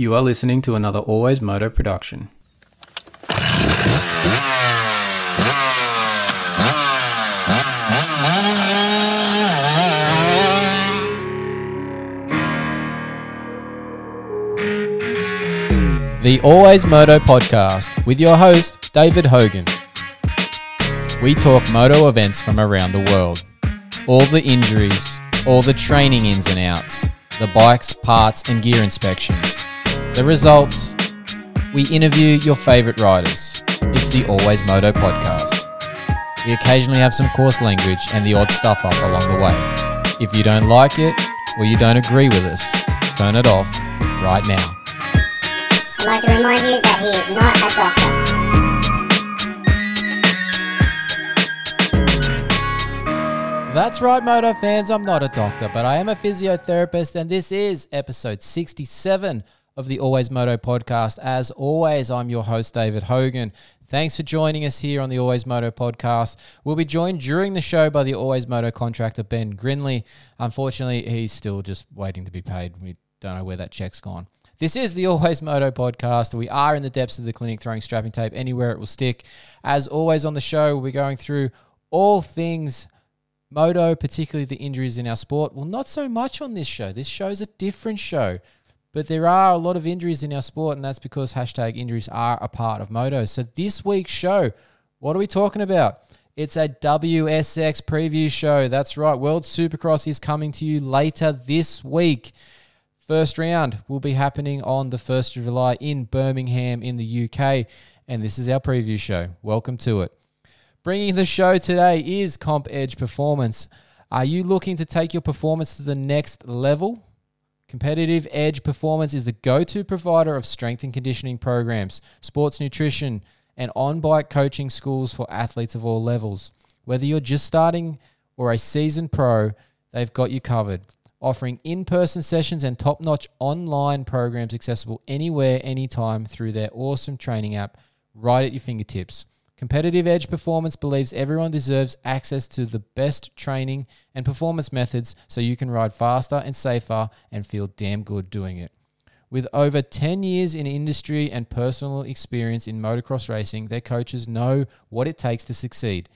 You are listening to another Always Moto production. The Always Moto podcast with your host, David Hogan. We talk moto events from around the world, all the injuries, all the training ins and outs, the bikes, parts, and gear inspections, the results. We interview your favorite riders. It's the Always Moto podcast. We occasionally have some coarse language and the odd stuff up along the way. If you don't like it or you don't agree with us, turn it off right now. I'd like to remind you that he is not a doctor. That's right, Moto fans. I'm not a doctor, but I am a physiotherapist, and this is episode 67 of the Always Moto podcast. As always, I'm your host, David Hogan. Thanks for joining us here on the Always Moto podcast. We'll be joined during the show by the Always Moto contractor, Ben Grinly. Unfortunately, he's still just waiting to be paid. We don't know where that check's gone. This is the Always Moto podcast. We are in the depths of the clinic throwing strapping tape anywhere it will stick. As always on the show, we'll be going through all things moto, particularly the injuries in our sport. Well, not so much on this show. This show's a different show. But there are a lot of injuries in our sport, and that's because hashtag injuries are a part of moto. So this week's show, what are we talking about? It's a WSX preview show. That's right. World Supercross is coming to you later this week. First round will be happening on the 1st of July in Birmingham in the UK. And this is our preview show. Welcome to it. Bringing the show today is Comp Edge Performance. Are you looking to take your performance to the next level? Competitive Edge Performance is the go to provider of strength and conditioning programs, sports nutrition, and on bike coaching schools for athletes of all levels. Whether you're just starting or a seasoned pro, they've got you covered, offering in person sessions and top notch online programs accessible anywhere, anytime through their awesome training app right at your fingertips. Competitive Edge Performance believes everyone deserves access to the best training and performance methods so you can ride faster and safer and feel damn good doing it. With over 10 years in industry and personal experience in motocross racing, their coaches know what it takes to succeed.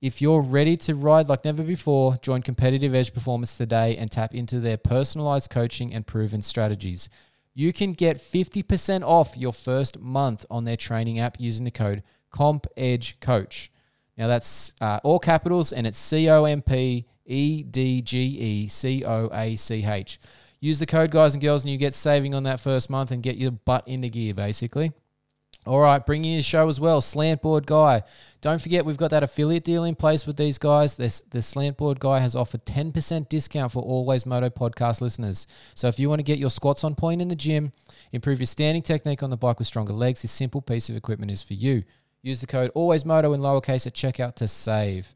If you're ready to ride like never before, join Competitive Edge Performance today and tap into their personalized coaching and proven strategies. You can get 50% off your first month on their training app using the code Comp Edge Coach. Now that's uh, all capitals and it's C O M P E D G E C O A C H. Use the code, guys and girls, and you get saving on that first month and get your butt in the gear, basically. All right, bringing you a show as well, Slantboard Guy. Don't forget, we've got that affiliate deal in place with these guys. This, the Slantboard Guy has offered 10% discount for Always Moto podcast listeners. So if you want to get your squats on point in the gym, improve your standing technique on the bike with stronger legs, this simple piece of equipment is for you. Use the code ALWAYSMOTO in lowercase at checkout to save.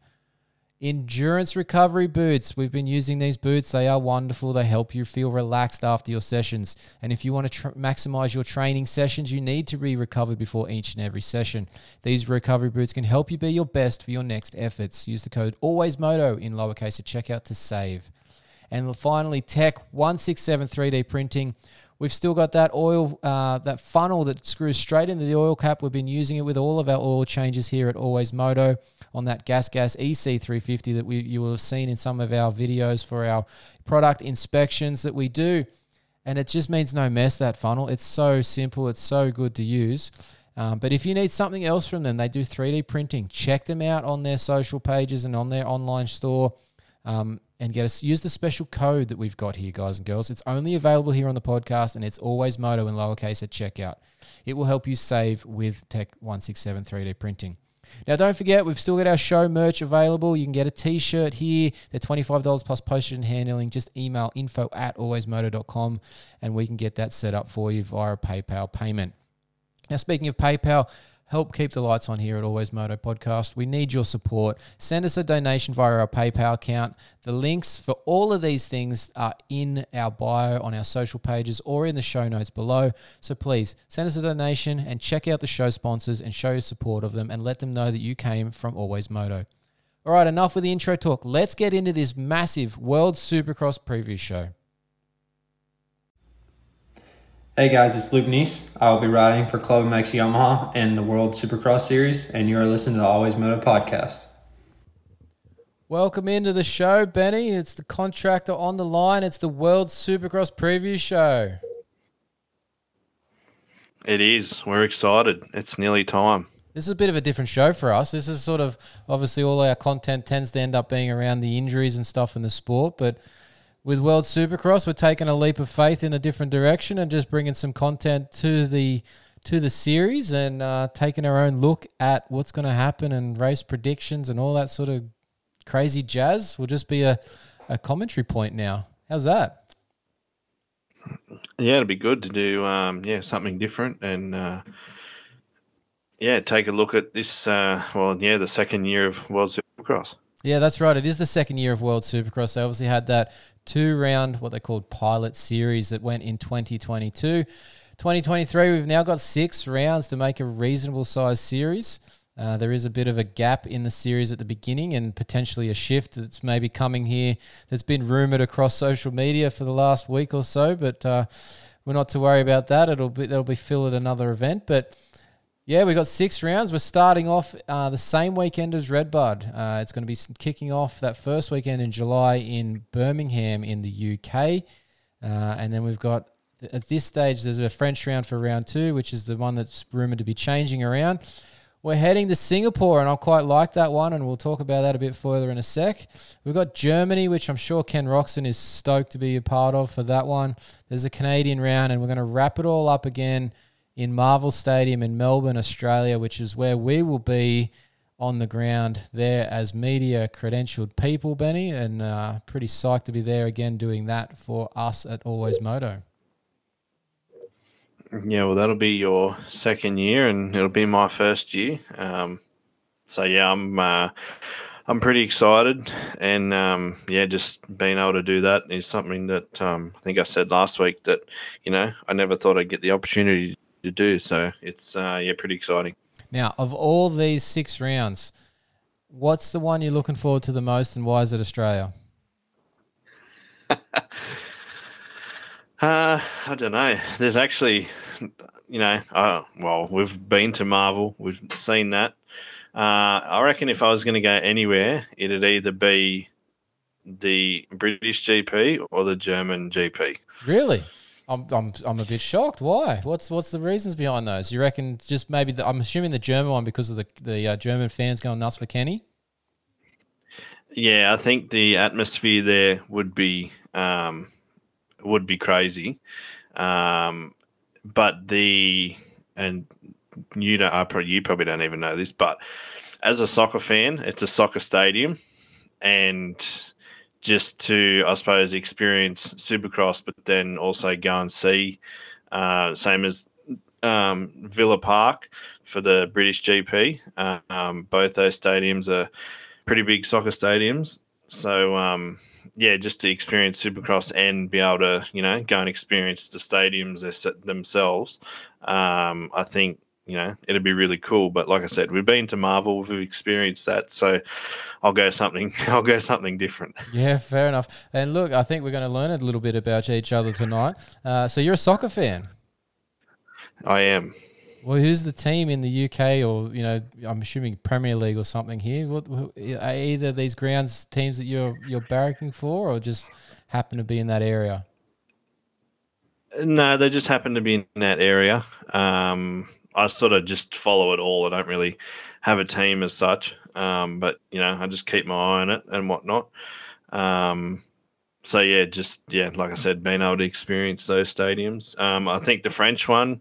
Endurance recovery boots. We've been using these boots. They are wonderful. They help you feel relaxed after your sessions. And if you want to tr- maximize your training sessions, you need to be recovered before each and every session. These recovery boots can help you be your best for your next efforts. Use the code ALWAYSMOTO in lowercase at checkout to save. And finally, Tech 167 3D printing. We've still got that oil, uh, that funnel that screws straight into the oil cap. We've been using it with all of our oil changes here at Always Moto on that Gas Gas EC350 that we you will have seen in some of our videos for our product inspections that we do. And it just means no mess, that funnel. It's so simple, it's so good to use. Um, but if you need something else from them, they do 3D printing. Check them out on their social pages and on their online store. Um, and get us use the special code that we've got here, guys and girls. It's only available here on the podcast, and it's always Moto in lowercase at checkout. It will help you save with Tech 167 3D printing. Now, don't forget, we've still got our show merch available. You can get a t shirt here. They're $25 plus postage and handling. Just email info at alwaysmoto.com and we can get that set up for you via a PayPal payment. Now, speaking of PayPal, help keep the lights on here at Always Moto Podcast. We need your support. Send us a donation via our PayPal account. The links for all of these things are in our bio on our social pages or in the show notes below. So please send us a donation and check out the show sponsors and show your support of them and let them know that you came from Always Moto. All right, enough with the intro talk. Let's get into this massive World Supercross preview show. Hey guys, it's Luke Neese. I will be riding for Club MX Yamaha in the World Supercross Series, and you are listening to the Always Moto podcast. Welcome into the show, Benny. It's the contractor on the line. It's the World Supercross preview show. It is. We're excited. It's nearly time. This is a bit of a different show for us. This is sort of obviously all our content tends to end up being around the injuries and stuff in the sport, but with World Supercross, we're taking a leap of faith in a different direction and just bringing some content to the to the series and uh, taking our own look at what's going to happen and race predictions and all that sort of crazy jazz. Will just be a, a commentary point now. How's that? Yeah, it'd be good to do um, yeah something different and uh, yeah take a look at this. Uh, well, yeah, the second year of World Supercross. Yeah, that's right. It is the second year of World Supercross. They obviously had that two round, what they called pilot series that went in 2022. 2023, we've now got six rounds to make a reasonable size series. Uh, there is a bit of a gap in the series at the beginning and potentially a shift that's maybe coming here that's been rumored across social media for the last week or so, but uh, we're not to worry about that. It'll be, that'll be filled at another event. But yeah, we've got six rounds. We're starting off uh, the same weekend as Redbud. Uh, it's going to be kicking off that first weekend in July in Birmingham in the UK. Uh, and then we've got, at this stage, there's a French round for round two, which is the one that's rumored to be changing around. We're heading to Singapore, and I quite like that one, and we'll talk about that a bit further in a sec. We've got Germany, which I'm sure Ken Roczen is stoked to be a part of for that one. There's a Canadian round, and we're going to wrap it all up again in Marvel Stadium in Melbourne, Australia, which is where we will be on the ground there as media credentialed people, Benny, and uh, pretty psyched to be there again doing that for us at Always Moto. Yeah, well, that'll be your second year, and it'll be my first year. Um, so yeah, I'm uh, I'm pretty excited, and um, yeah, just being able to do that is something that um, I think I said last week that you know I never thought I'd get the opportunity to do. So it's uh, yeah, pretty exciting. Now, of all these six rounds, what's the one you're looking forward to the most, and why is it Australia? Uh, I don't know. There's actually, you know, uh, well, we've been to Marvel, we've seen that. Uh, I reckon if I was going to go anywhere, it'd either be the British GP or the German GP. Really? I'm, I'm, I'm a bit shocked. Why? What's what's the reasons behind those? You reckon just maybe the, I'm assuming the German one because of the the uh, German fans going nuts for Kenny. Yeah, I think the atmosphere there would be um, would be crazy. Um, but the and you don't, I probably, you probably don't even know this, but as a soccer fan, it's a soccer stadium, and just to I suppose experience Supercross, but then also go and see, uh, same as um, Villa Park for the British GP. Um, both those stadiums are pretty big soccer stadiums, so um, yeah, just to experience Supercross and be able to, you know, go and experience the stadiums themselves. Um, I think you know it'd be really cool. But like I said, we've been to Marvel, we've experienced that, so I'll go something. I'll go something different. Yeah, fair enough. And look, I think we're going to learn a little bit about each other tonight. Uh, so you're a soccer fan. I am. Well, who's the team in the UK, or you know, I'm assuming Premier League or something here? What are either these grounds teams that you're you're barracking for, or just happen to be in that area? No, they just happen to be in that area. Um, I sort of just follow it all. I don't really have a team as such, um, but you know, I just keep my eye on it and whatnot. Um, so yeah, just yeah, like I said, being able to experience those stadiums. Um, I think the French one,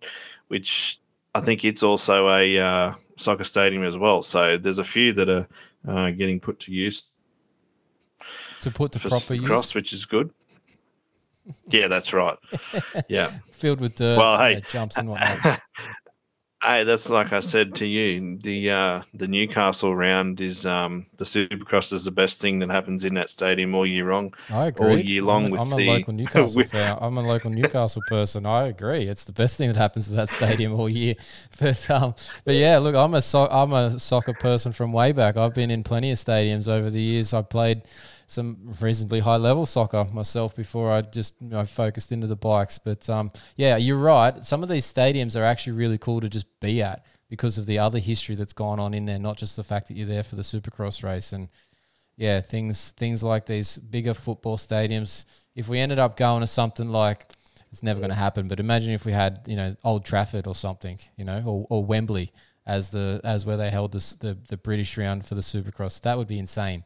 which I think it's also a uh, soccer stadium as well. So there's a few that are uh, getting put to use to put the proper cross, use, which is good. yeah, that's right. Yeah, filled with dirt. Well, hey, jumps and whatnot. Hey, that's like I said to you. The uh, the Newcastle round is um, the Supercross is the best thing that happens in that stadium all year long. I agree. All year long I'm, with I'm the a local Newcastle with- fan. I'm a local Newcastle person. I agree. It's the best thing that happens to that stadium all year. But um, but yeah, look, I'm a so- I'm a soccer person from way back. I've been in plenty of stadiums over the years. I played some reasonably high level soccer myself before I just you know, focused into the bikes. But um, yeah, you're right. Some of these stadiums are actually really cool to just be at because of the other history that's gone on in there, not just the fact that you're there for the Supercross race and yeah, things things like these bigger football stadiums. If we ended up going to something like it's never going to happen, but imagine if we had you know Old Trafford or something, you know, or, or Wembley as the as where they held the the British round for the Supercross. That would be insane.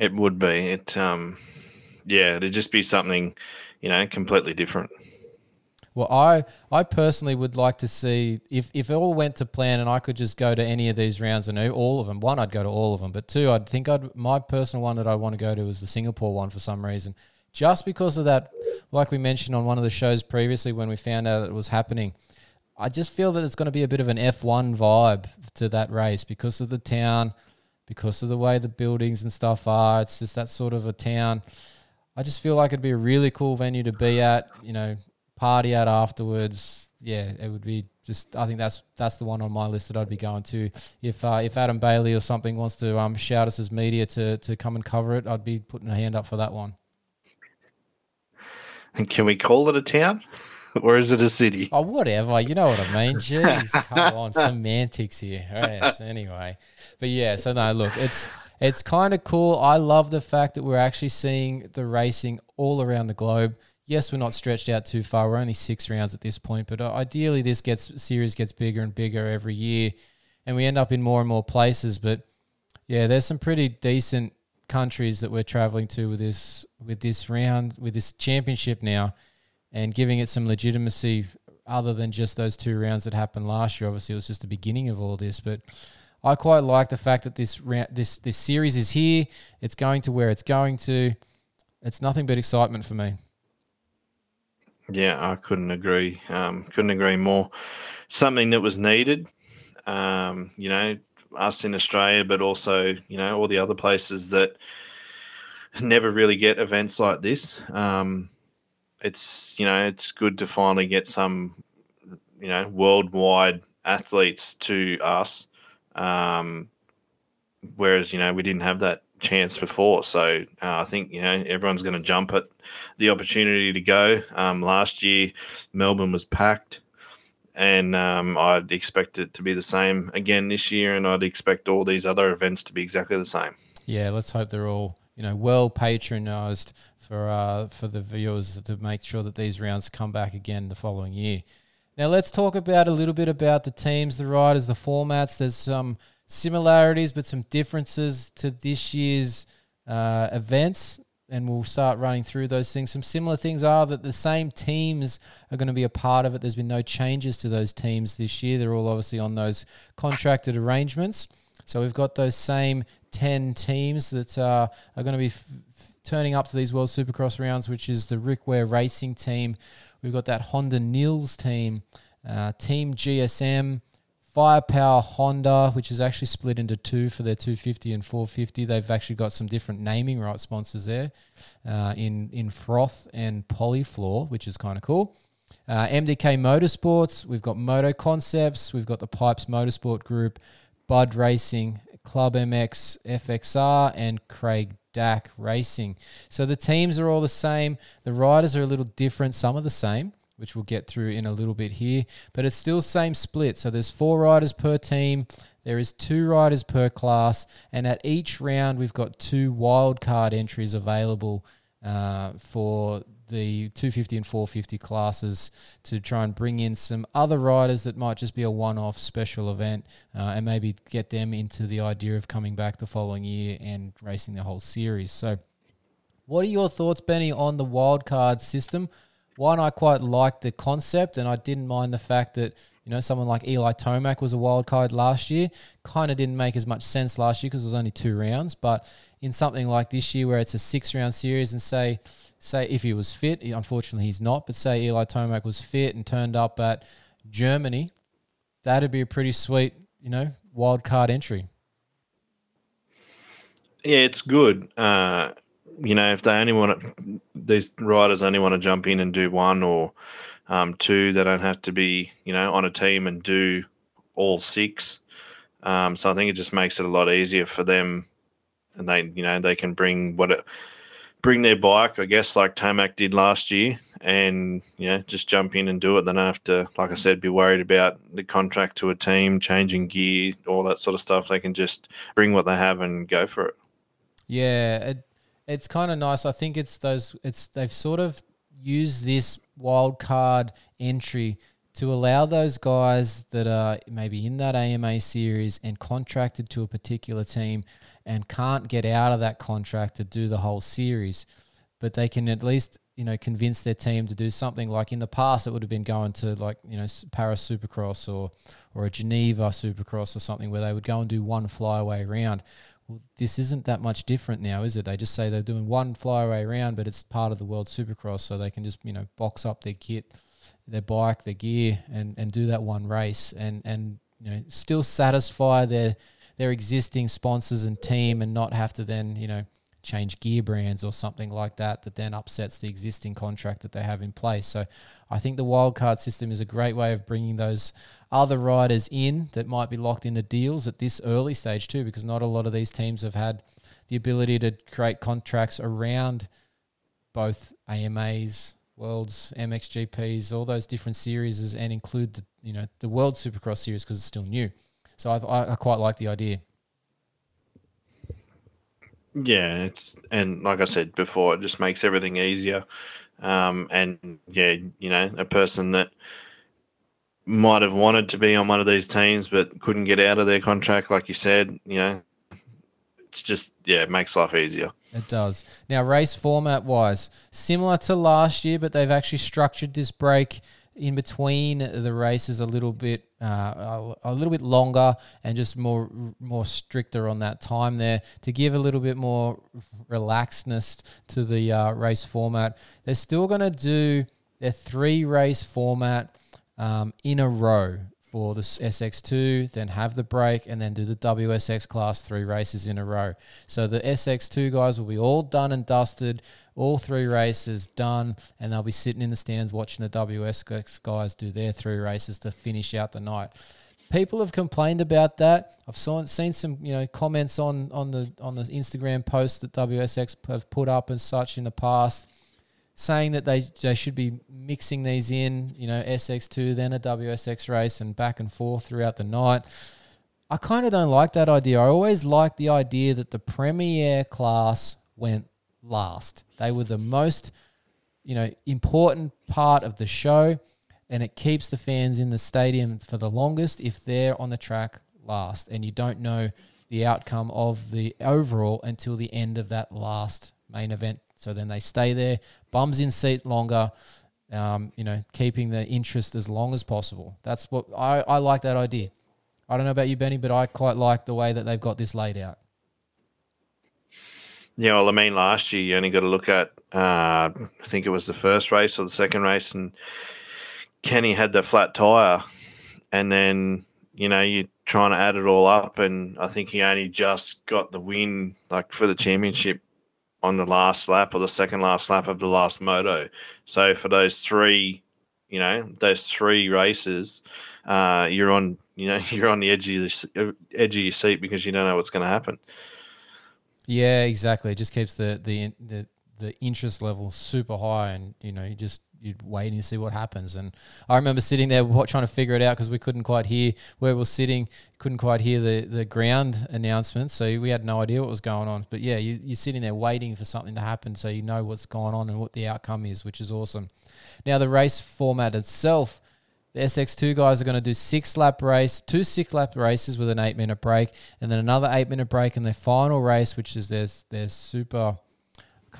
It would be. It um, yeah, it'd just be something, you know, completely different. Well, I I personally would like to see if if it all went to plan and I could just go to any of these rounds and all of them. One, I'd go to all of them, but two, I'd think I'd my personal one that I want to go to is the Singapore one for some reason, just because of that. Like we mentioned on one of the shows previously when we found out it was happening, I just feel that it's going to be a bit of an F1 vibe to that race because of the town, because of the way the buildings and stuff are. It's just that sort of a town. I just feel like it'd be a really cool venue to be at. You know, party at afterwards. Yeah, it would be just. I think that's that's the one on my list that I'd be going to. If uh, if Adam Bailey or something wants to um, shout us as media to to come and cover it, I'd be putting a hand up for that one. And can we call it a town? or is it a city? Oh, whatever. You know what I mean. Jeez, come on, semantics here. Yes. Anyway, but yeah. So no, look, it's it's kind of cool. I love the fact that we're actually seeing the racing all around the globe. Yes, we're not stretched out too far. We're only six rounds at this point, but uh, ideally, this gets series gets bigger and bigger every year, and we end up in more and more places. But yeah, there's some pretty decent countries that we're traveling to with this with this round with this championship now and giving it some legitimacy other than just those two rounds that happened last year. Obviously, it was just the beginning of all this, but I quite like the fact that this round, this this series is here. It's going to where it's going to. It's nothing but excitement for me. Yeah, I couldn't agree. Um, couldn't agree more. Something that was needed. Um, you know, us in Australia, but also you know all the other places that never really get events like this. Um, it's you know it's good to finally get some you know worldwide athletes to us um, whereas you know we didn't have that chance before. So uh, i think you know everyone's going to jump at the opportunity to go. Um, last year melbourne was packed and um, i'd expect it to be the same again this year and i'd expect all these other events to be exactly the same. Yeah let's hope they're all you know well patronized for uh, for the viewers to make sure that these rounds come back again the following year. Now let's talk about a little bit about the teams, the riders, the formats. There's some similarities, but some differences to this year's uh, events, and we'll start running through those things. Some similar things are that the same teams are going to be a part of it. There's been no changes to those teams this year. They're all obviously on those contracted arrangements. So we've got those same 10 teams that uh, are going to be f- turning up to these World Supercross rounds, which is the Rick Ware Racing team. We've got that Honda Nils team, uh, Team GSM, Firepower Honda, which is actually split into two for their 250 and 450. They've actually got some different naming right sponsors there uh, in, in Froth and Polyfloor, which is kind of cool. Uh, MDK Motorsports, we've got Moto Concepts, we've got the Pipes Motorsport Group, Bud Racing, Club MX FXR, and Craig Dack Racing. So the teams are all the same. The riders are a little different. Some are the same, which we'll get through in a little bit here, but it's still same split. So there's four riders per team. There is two riders per class, and at each round we've got two wildcard entries available uh, for the 250 and 450 classes to try and bring in some other riders that might just be a one off special event uh, and maybe get them into the idea of coming back the following year and racing the whole series. So, what are your thoughts, Benny, on the wildcard system? One, I quite like the concept, and I didn't mind the fact that you know someone like Eli Tomac was a wild card last year. Kind of didn't make as much sense last year because it was only two rounds, but in something like this year where it's a six round series, and say say if he was fit, unfortunately he's not, but say Eli Tomac was fit and turned up at Germany, that'd be a pretty sweet, you know, wild card entry. Yeah, it's good. Uh, you know, if they only want to, these riders only want to jump in and do one or um, two, they don't have to be, you know, on a team and do all six. Um, so I think it just makes it a lot easier for them and they you know they can bring what it bring their bike, I guess, like Tomac did last year, and you know just jump in and do it. They don't have to, like I said, be worried about the contract to a team, changing gear, all that sort of stuff. They can just bring what they have and go for it. Yeah, it, it's kind of nice. I think it's those. It's they've sort of used this wild card entry to allow those guys that are maybe in that AMA series and contracted to a particular team and can't get out of that contract to do the whole series, but they can at least you know convince their team to do something like in the past it would have been going to like you know Paris Supercross or or a Geneva Supercross or something where they would go and do one flyaway round. Well, this isn't that much different now, is it? They just say they're doing one flyaway round, but it's part of the World Supercross, so they can just you know box up their kit, their bike, their gear, and and do that one race, and and you know still satisfy their their existing sponsors and team, and not have to then you know change gear brands or something like that that then upsets the existing contract that they have in place. So I think the wildcard system is a great way of bringing those other riders in that might be locked into deals at this early stage too, because not a lot of these teams have had the ability to create contracts around both AMAs, Worlds, MXGPs, all those different series, and include the you know the World Supercross series because it's still new. So I, I quite like the idea. Yeah, it's and like I said before, it just makes everything easier. Um, and yeah, you know, a person that might have wanted to be on one of these teams but couldn't get out of their contract, like you said, you know, it's just yeah, it makes life easier. It does. Now, race format wise, similar to last year, but they've actually structured this break in between the races a little bit uh, a little bit longer and just more more stricter on that time there to give a little bit more relaxedness to the uh, race format. They're still going to do their three race format um, in a row for the SX2, then have the break, and then do the WSX Class 3 races in a row. So the SX2 guys will be all done and dusted, all three races done, and they'll be sitting in the stands watching the WSX guys do their three races to finish out the night. People have complained about that. I've saw, seen some, you know, comments on on the on the Instagram posts that WSX have put up and such in the past saying that they, they should be mixing these in, you know, SX2, then a WSX race, and back and forth throughout the night. I kind of don't like that idea. I always like the idea that the Premier class went last. They were the most, you know, important part of the show, and it keeps the fans in the stadium for the longest if they're on the track last, and you don't know the outcome of the overall until the end of that last main event so then they stay there, bums in seat longer, um, you know, keeping the interest as long as possible. That's what I, I like that idea. I don't know about you, Benny, but I quite like the way that they've got this laid out. Yeah, well, I mean, last year you only got to look at, uh, I think it was the first race or the second race, and Kenny had the flat tire, and then you know you're trying to add it all up, and I think he only just got the win, like for the championship on the last lap or the second last lap of the last moto. So for those three, you know, those three races, uh, you're on, you know, you're on the edge of the edge of your seat because you don't know what's going to happen. Yeah, exactly. It just keeps the the the the interest level super high, and you know, you just you'd wait and see what happens. And I remember sitting there trying to figure it out because we couldn't quite hear where we are sitting, couldn't quite hear the, the ground announcements. So we had no idea what was going on. But yeah, you, you're sitting there waiting for something to happen so you know what's going on and what the outcome is, which is awesome. Now, the race format itself. The SX2 guys are going to do six lap race, two six lap races with an eight minute break, and then another eight minute break in their final race, which is their, their super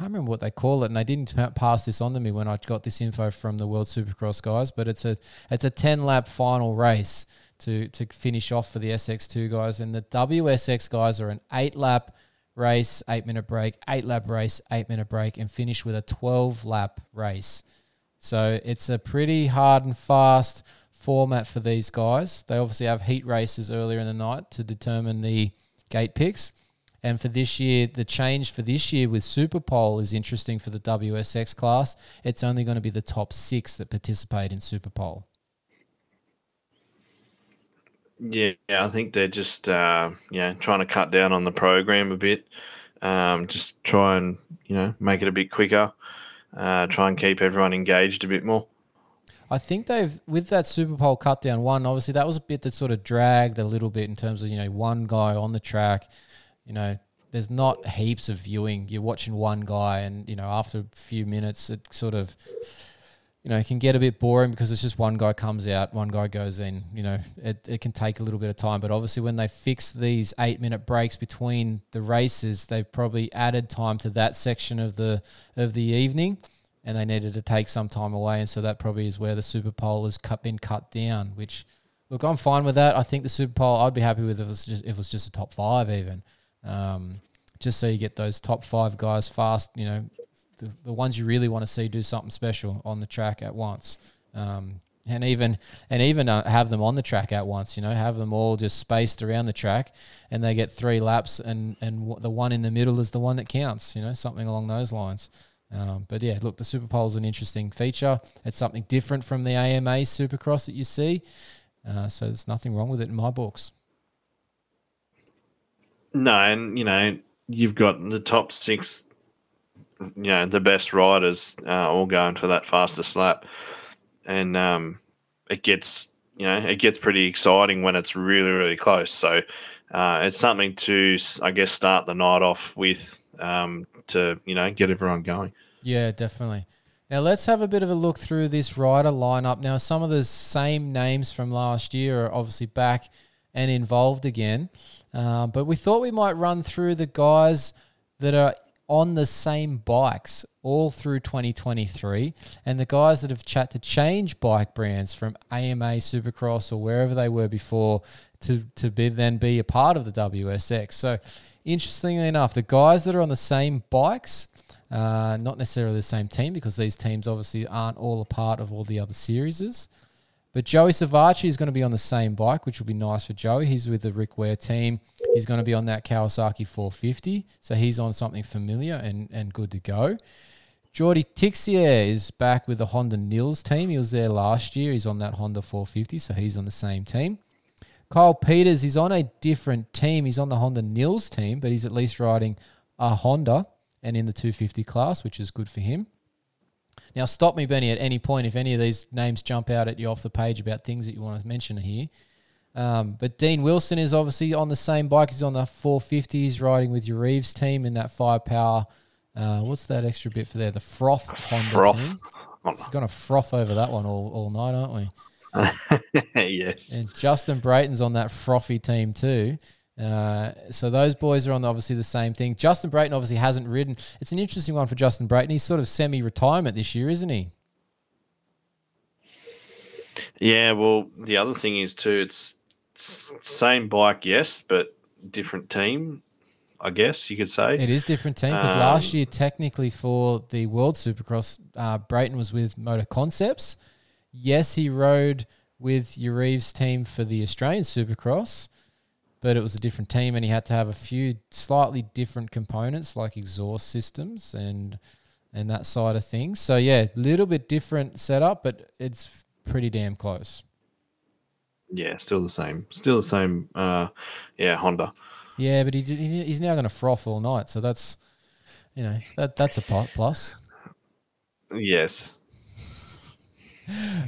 can't remember what they call it, and they didn't pass this on to me when I got this info from the World Supercross guys. But it's a it's a ten lap final race to to finish off for the SX2 guys, and the WSX guys are an eight lap race, eight minute break, eight lap race, eight minute break, and finish with a twelve lap race. So it's a pretty hard and fast format for these guys. They obviously have heat races earlier in the night to determine the gate picks. And for this year, the change for this year with Super Pole is interesting for the WSX class. It's only going to be the top six that participate in Super Pole. Yeah, I think they're just uh, yeah trying to cut down on the program a bit. Um, just try and you know make it a bit quicker. Uh, try and keep everyone engaged a bit more. I think they've with that Super Pole cut down one. Obviously, that was a bit that sort of dragged a little bit in terms of you know one guy on the track. You know, there's not heaps of viewing. You're watching one guy, and you know after a few minutes, it sort of you know, it can get a bit boring because it's just one guy comes out, one guy goes in. You know, it, it can take a little bit of time. But obviously, when they fix these eight minute breaks between the races, they've probably added time to that section of the of the evening, and they needed to take some time away. And so that probably is where the Super Pole has cut, been cut down. Which, look, I'm fine with that. I think the Super Pole, I'd be happy with if it was just, if it was just a top five even. Um, just so you get those top five guys fast, you know, the, the ones you really want to see do something special on the track at once. Um, and even and even uh, have them on the track at once. You know, have them all just spaced around the track, and they get three laps, and and w- the one in the middle is the one that counts. You know, something along those lines. Um, but yeah, look, the Super Pole is an interesting feature. It's something different from the AMA Supercross that you see. Uh, so there's nothing wrong with it in my books. No, and you know you've got the top six you know the best riders uh, all going for that fastest lap, and um, it gets you know it gets pretty exciting when it's really really close. So uh, it's something to I guess start the night off with um, to you know get everyone going. Yeah, definitely. Now let's have a bit of a look through this rider lineup. Now some of the same names from last year are obviously back and involved again, uh, but we thought we might run through the guys that are on the same bikes all through 2023. And the guys that have chat to change bike brands from AMA Supercross or wherever they were before to, to be then be a part of the WSX. So interestingly enough, the guys that are on the same bikes, uh, not necessarily the same team because these teams obviously aren't all a part of all the other series. But Joey Savatgy is going to be on the same bike, which will be nice for Joey. He's with the Rick Ware team. He's going to be on that Kawasaki 450. So he's on something familiar and, and good to go. Jordi Tixier is back with the Honda Nils team. He was there last year. He's on that Honda 450, so he's on the same team. Kyle Peters is on a different team. He's on the Honda Nils team, but he's at least riding a Honda and in the 250 class, which is good for him. Now, stop me, Benny, at any point if any of these names jump out at you off the page about things that you want to mention here. Um, but Dean Wilson is obviously on the same bike. He's on the 450. He's riding with Yarrive's team in that firepower. Uh, what's that extra bit for there? The froth Honda Froth. We're going to froth over that one all, all night, aren't we? yes. And Justin Brayton's on that frothy team too. Uh, so those boys are on obviously the same thing. Justin Brayton obviously hasn't ridden. It's an interesting one for Justin Brayton. He's sort of semi-retirement this year, isn't he? Yeah, well, the other thing is too, it's same bike, yes, but different team, I guess you could say. It is different team because Um, last year, technically for the World Supercross, uh, Brayton was with Moto Concepts. Yes, he rode with Yarrive's team for the Australian Supercross, but it was a different team, and he had to have a few slightly different components like exhaust systems and and that side of things. So yeah, little bit different setup, but it's pretty damn close. Yeah, still the same. Still the same. Uh, yeah, Honda. Yeah, but he, did- he he's now going to froth all night, so that's you know that that's a pl- plus. Yes.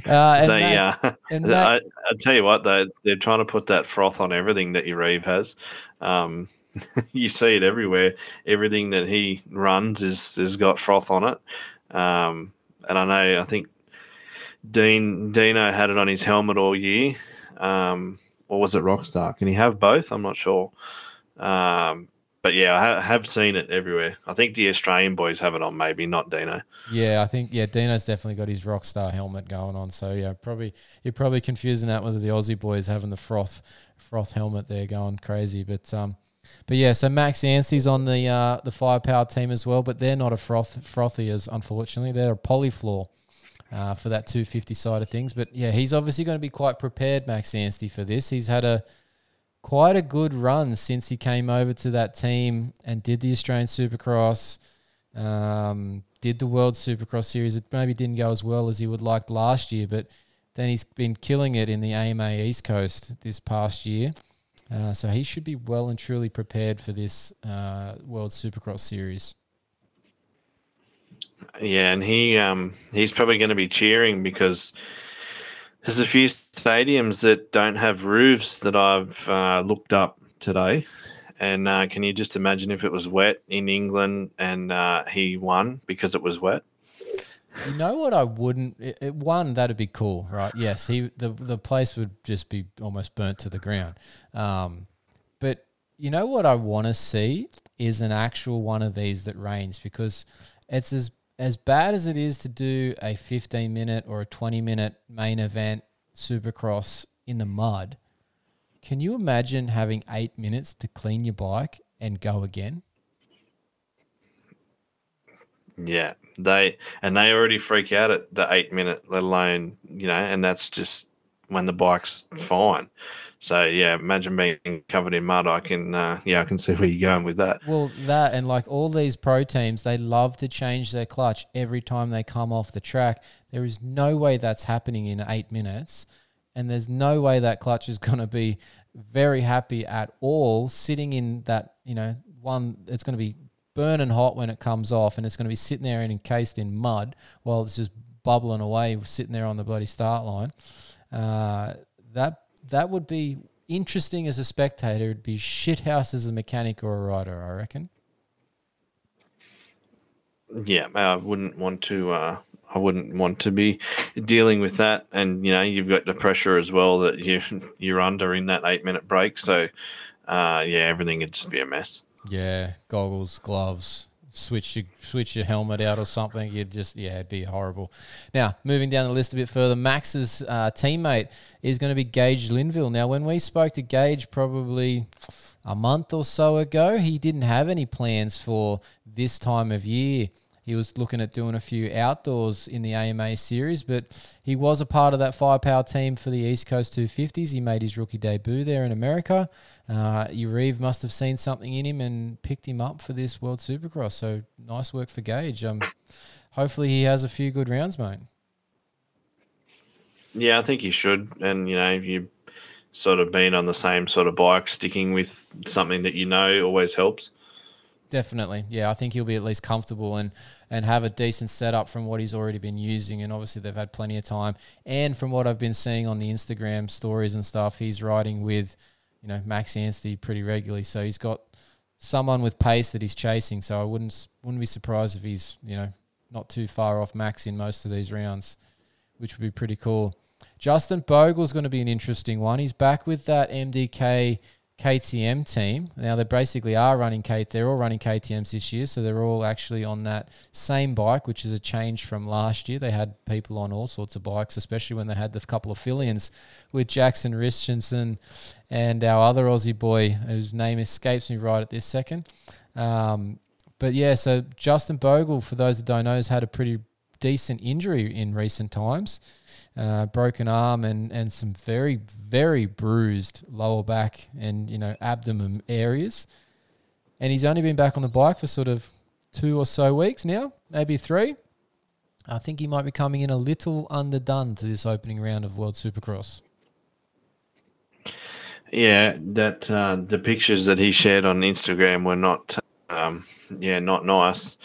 Uh, and they, Matt- uh, and I, Matt- I tell you what, they they're trying to put that froth on everything that Yarrive has. Um, you see it everywhere. Everything that he runs is has got froth on it. Um, and I know, I think Dean Dino had it on his helmet all year. Um, or was it Rockstar? Can he have both? I'm not sure. Um, but yeah, I ha- have seen it everywhere. I think the Australian boys have it on, maybe not Dino. Yeah, I think yeah, Dino's definitely got his rockstar helmet going on. So yeah, probably you're probably confusing that with the Aussie boys having the froth froth helmet there going crazy. But um, but yeah, so Max Anstey's on the uh, the firepower team as well, but they're not a froth frothy as unfortunately they're a polyfloor. Uh, for that 250 side of things, but yeah, he's obviously going to be quite prepared, Max Anstey, for this. He's had a quite a good run since he came over to that team and did the Australian Supercross, um, did the World Supercross Series. It maybe didn't go as well as he would like last year, but then he's been killing it in the AMA East Coast this past year. Uh, so he should be well and truly prepared for this uh, World Supercross Series. Yeah, and he um, he's probably going to be cheering because there's a few stadiums that don't have roofs that I've uh, looked up today. And uh, can you just imagine if it was wet in England and uh, he won because it was wet? You know what? I wouldn't. It, it, one, that'd be cool, right? Yes, he the the place would just be almost burnt to the ground. Um, but you know what I want to see is an actual one of these that rains because it's as as bad as it is to do a 15 minute or a 20 minute main event supercross in the mud. Can you imagine having eight minutes to clean your bike and go again? Yeah, they and they already freak out at the eight minute, let alone you know, and that's just when the bike's fine. So yeah, imagine being covered in mud. I can uh, yeah, I can see where you're going with that. Well, that and like all these pro teams, they love to change their clutch every time they come off the track. There is no way that's happening in eight minutes, and there's no way that clutch is going to be very happy at all sitting in that you know one. It's going to be burning hot when it comes off, and it's going to be sitting there and encased in mud while it's just bubbling away, sitting there on the bloody start line. Uh, that that would be interesting as a spectator. It'd be shithouse as a mechanic or a rider, I reckon. Yeah, I wouldn't want to. Uh, I wouldn't want to be dealing with that, and you know, you've got the pressure as well that you you're under in that eight minute break. So, uh, yeah, everything would just be a mess. Yeah, goggles, gloves, switch your switch your helmet out or something. You'd just yeah, it'd be horrible. Now moving down the list a bit further, Max's uh, teammate is going to be Gage Linville. Now when we spoke to Gage probably a month or so ago, he didn't have any plans for this time of year. He was looking at doing a few outdoors in the AMA series, but he was a part of that firepower team for the East Coast 250s. He made his rookie debut there in America. Uh, Yarrive must have seen something in him and picked him up for this World Supercross. So nice work for Gage. Um, hopefully he has a few good rounds, mate. Yeah, I think he should. And you know, if you sort of been on the same sort of bike, sticking with something that you know always helps. Definitely, yeah. I think he'll be at least comfortable and and have a decent setup from what he's already been using. And obviously, they've had plenty of time. And from what I've been seeing on the Instagram stories and stuff, he's riding with, you know, Max Anstey pretty regularly. So he's got someone with pace that he's chasing. So I wouldn't wouldn't be surprised if he's you know not too far off Max in most of these rounds, which would be pretty cool. Justin Bogle's going to be an interesting one. He's back with that MDK KTM team. Now they basically are running K. They're all running KTM's this year, so they're all actually on that same bike, which is a change from last year. They had people on all sorts of bikes, especially when they had the couple of fill-ins with Jackson Richardson and our other Aussie boy, whose name escapes me right at this second. Um, but yeah, so Justin Bogle, for those that don't know, has had a pretty decent injury in recent times uh, broken arm and, and some very, very bruised lower back and, you know, abdomen areas. And he's only been back on the bike for sort of two or so weeks now, maybe three. I think he might be coming in a little underdone to this opening round of World Supercross. Yeah, that uh, the pictures that he shared on Instagram were not, um, yeah, not nice.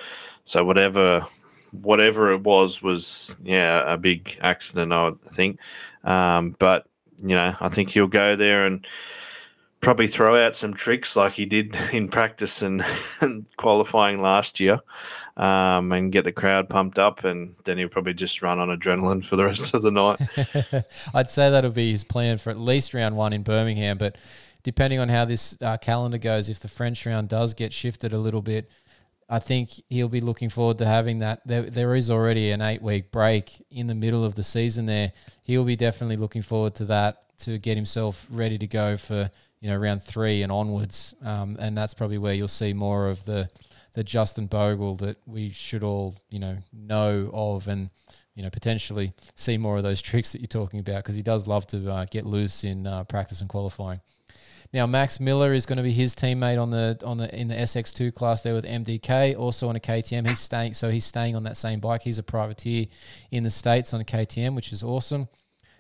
So whatever whatever it was was yeah a big accident I think. Um, but you know I think he'll go there and probably throw out some tricks like he did in practice and, and qualifying last year, um, and get the crowd pumped up, and then he'll probably just run on adrenaline for the rest of the night. I'd say that'll be his plan for at least round one in Birmingham, but depending on how this uh, calendar goes, if the French round does get shifted a little bit I think he'll be looking forward to having that. There, there is already an eight week break in the middle of the season there. He'll be definitely looking forward to that to get himself ready to go for you know round three and onwards. Um, and that's probably where you'll see more of the the Justin Bogle that we should all you know know of and you know potentially see more of those tricks that you're talking about because he does love to uh, get loose in uh, practice and qualifying. Now Max Miller is going to be his teammate on the on the in the SX2 class there with MDK, also on a KTM. He's staying so he's staying on that same bike. He's a privateer in the states on a KTM, which is awesome.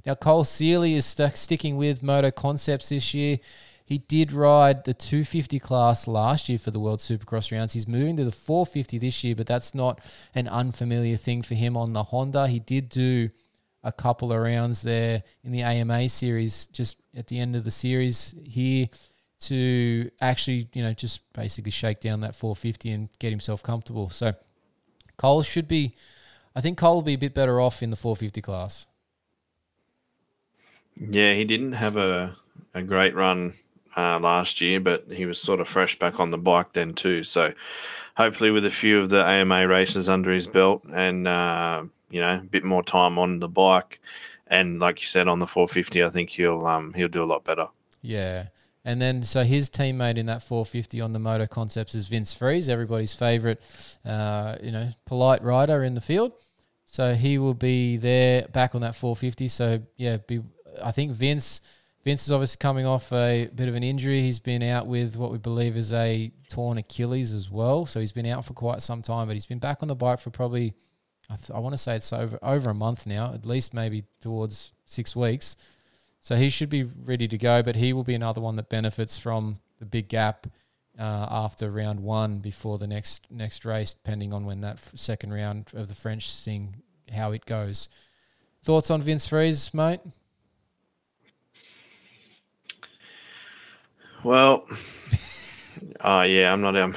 Now Cole Seely is st- sticking with Moto Concepts this year. He did ride the 250 class last year for the World Supercross rounds. He's moving to the 450 this year, but that's not an unfamiliar thing for him on the Honda. He did do a couple of rounds there in the AMA series just at the end of the series here to actually, you know, just basically shake down that 450 and get himself comfortable. So Cole should be, I think Cole will be a bit better off in the 450 class. Yeah, he didn't have a, a great run uh, last year, but he was sort of fresh back on the bike then too. So hopefully, with a few of the AMA races under his belt and uh, you know a bit more time on the bike, and like you said on the 450, I think he'll um, he'll do a lot better. Yeah. And then, so his teammate in that 450 on the Moto Concepts is Vince Friese, everybody's favourite, uh, you know, polite rider in the field. So he will be there back on that 450. So yeah, be I think Vince Vince is obviously coming off a bit of an injury. He's been out with what we believe is a torn Achilles as well. So he's been out for quite some time, but he's been back on the bike for probably I, th- I want to say it's over over a month now, at least maybe towards six weeks. So he should be ready to go, but he will be another one that benefits from the big gap uh, after round one before the next next race, depending on when that f- second round of the French thing how it goes. Thoughts on Vince Friese, mate? Well, uh, yeah, I'm not. Um,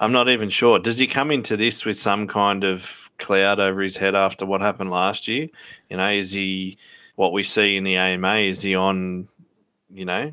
I'm not even sure. Does he come into this with some kind of cloud over his head after what happened last year? You know, is he what we see in the AMA? Is he on? You know,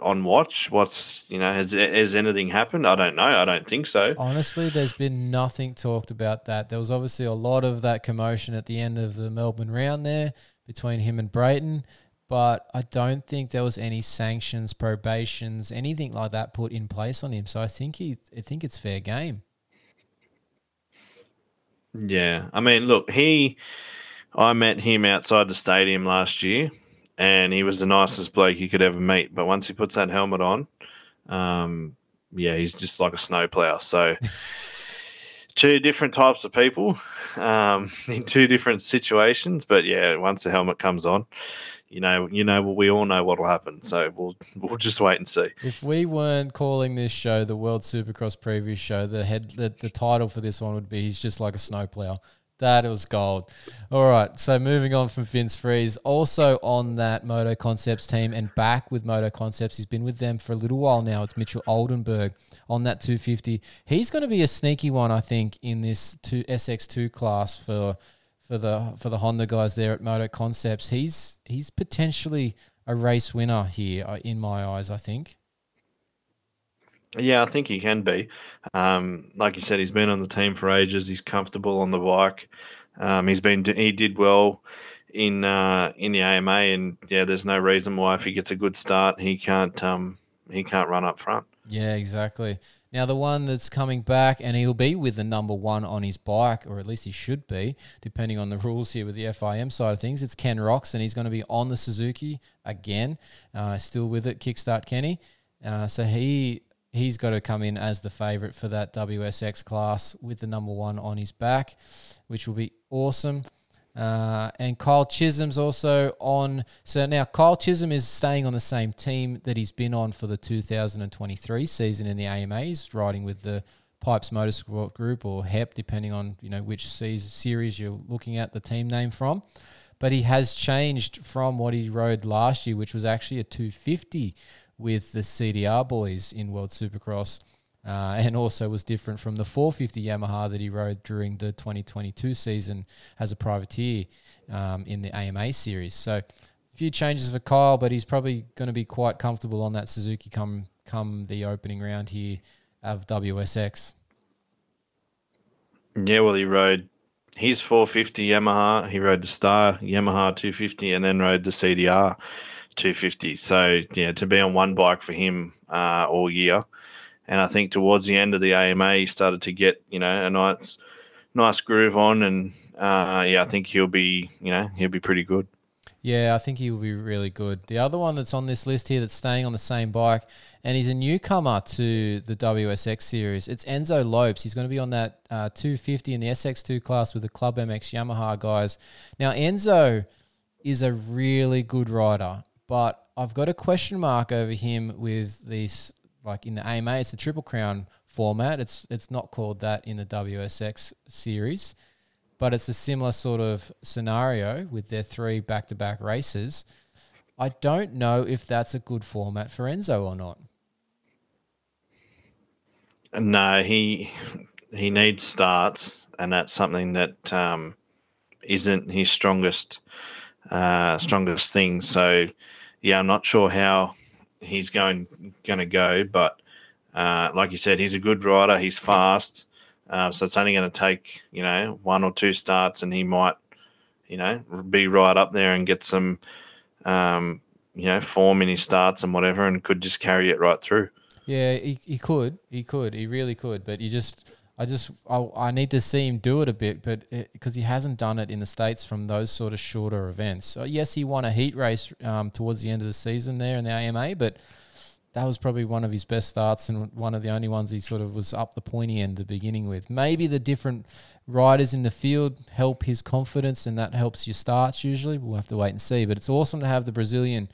on watch? What's you know has has anything happened? I don't know. I don't think so. Honestly, there's been nothing talked about that. There was obviously a lot of that commotion at the end of the Melbourne round there between him and Brayton, but I don't think there was any sanctions, probations, anything like that put in place on him. So I think he, I think it's fair game. Yeah, I mean, look, he, I met him outside the stadium last year, and he was the nicest bloke you could ever meet. But once he puts that helmet on, um, yeah, he's just like a snowplow. So, two different types of people um, in two different situations. But yeah, once the helmet comes on, you know, you know, we all know what'll happen. So we'll we'll just wait and see. If we weren't calling this show the World Supercross Preview Show, the head, the, the title for this one would be "He's just like a snowplow." That was gold. All right, so moving on from Vince Friese, also on that Moto Concepts team and back with Moto Concepts. He's been with them for a little while now. It's Mitchell Oldenburg on that 250. He's going to be a sneaky one, I think, in this two SX2 class for for the for the Honda guys there at Moto Concepts. He's he's potentially a race winner here uh, in my eyes. I think. Yeah, I think he can be. Um, like you said, he's been on the team for ages. He's comfortable on the bike. Um, he's been he did well in uh, in the AMA, and yeah, there's no reason why if he gets a good start, he can't um, he can't run up front. Yeah, exactly. Now the one that's coming back, and he'll be with the number one on his bike, or at least he should be, depending on the rules here with the FIM side of things. It's Ken Roczen, and he's going to be on the Suzuki again, uh, still with it. Kickstart Kenny. Uh, so he he's got to come in as the favourite for that WSX class with the number one on his back, which will be awesome. Uh, and Kyle Chisholm's also on. So now Kyle Chisholm is staying on the same team that he's been on for the 2023 season in the AMAs, riding with the Pipes Motorsport Group or HEP, depending on you know which series you're looking at the team name from. But he has changed from what he rode last year, which was actually a 250 with the CDR boys in World Supercross. Uh, and also was different from the 450 Yamaha that he rode during the 2022 season as a privateer um, in the AMA series. So a few changes for Kyle, but he's probably going to be quite comfortable on that Suzuki come come the opening round here of WSX. Yeah, well, he rode his 450 Yamaha. He rode the Star Yamaha 250, and then rode the CDR 250. So yeah, to be on one bike for him uh, all year and I think towards the end of the AMA, he started to get you know a nice nice groove on, and uh, yeah, I think he'll be you know he'll be pretty good. Yeah, I think he will be really good. The other one that's on this list here that's staying on the same bike, and he's a newcomer to the WSX series. It's Enzo Lopes. He's going to be on that uh, 250 in the SX2 class with the Club MX Yamaha guys. Now, Enzo is a really good rider, but I've got a question mark over him with this, like in the AMA, it's the Triple Crown format. It's it's not called that in the WSX series, but it's a similar sort of scenario with their three back to back races. I don't know if that's a good format for Enzo or not. No, he he needs starts, and that's something that um, isn't his strongest uh, strongest thing. So, yeah, I'm not sure how he's going going to go, but uh, like you said, he's a good rider. He's fast, uh, so it's only going to take you know one or two starts, and he might you know be right up there and get some um, you know form in his starts and whatever, and could just carry it right through. Yeah, he, he could, he could, he really could. But you just, I just, I, I need to see him do it a bit, but because he hasn't done it in the states from those sort of shorter events. So yes, he won a heat race um, towards the end of the season there in the AMA, but that was probably one of his best starts and one of the only ones he sort of was up the pointy end to beginning with. Maybe the different riders in the field help his confidence, and that helps your starts usually. We'll have to wait and see. But it's awesome to have the Brazilian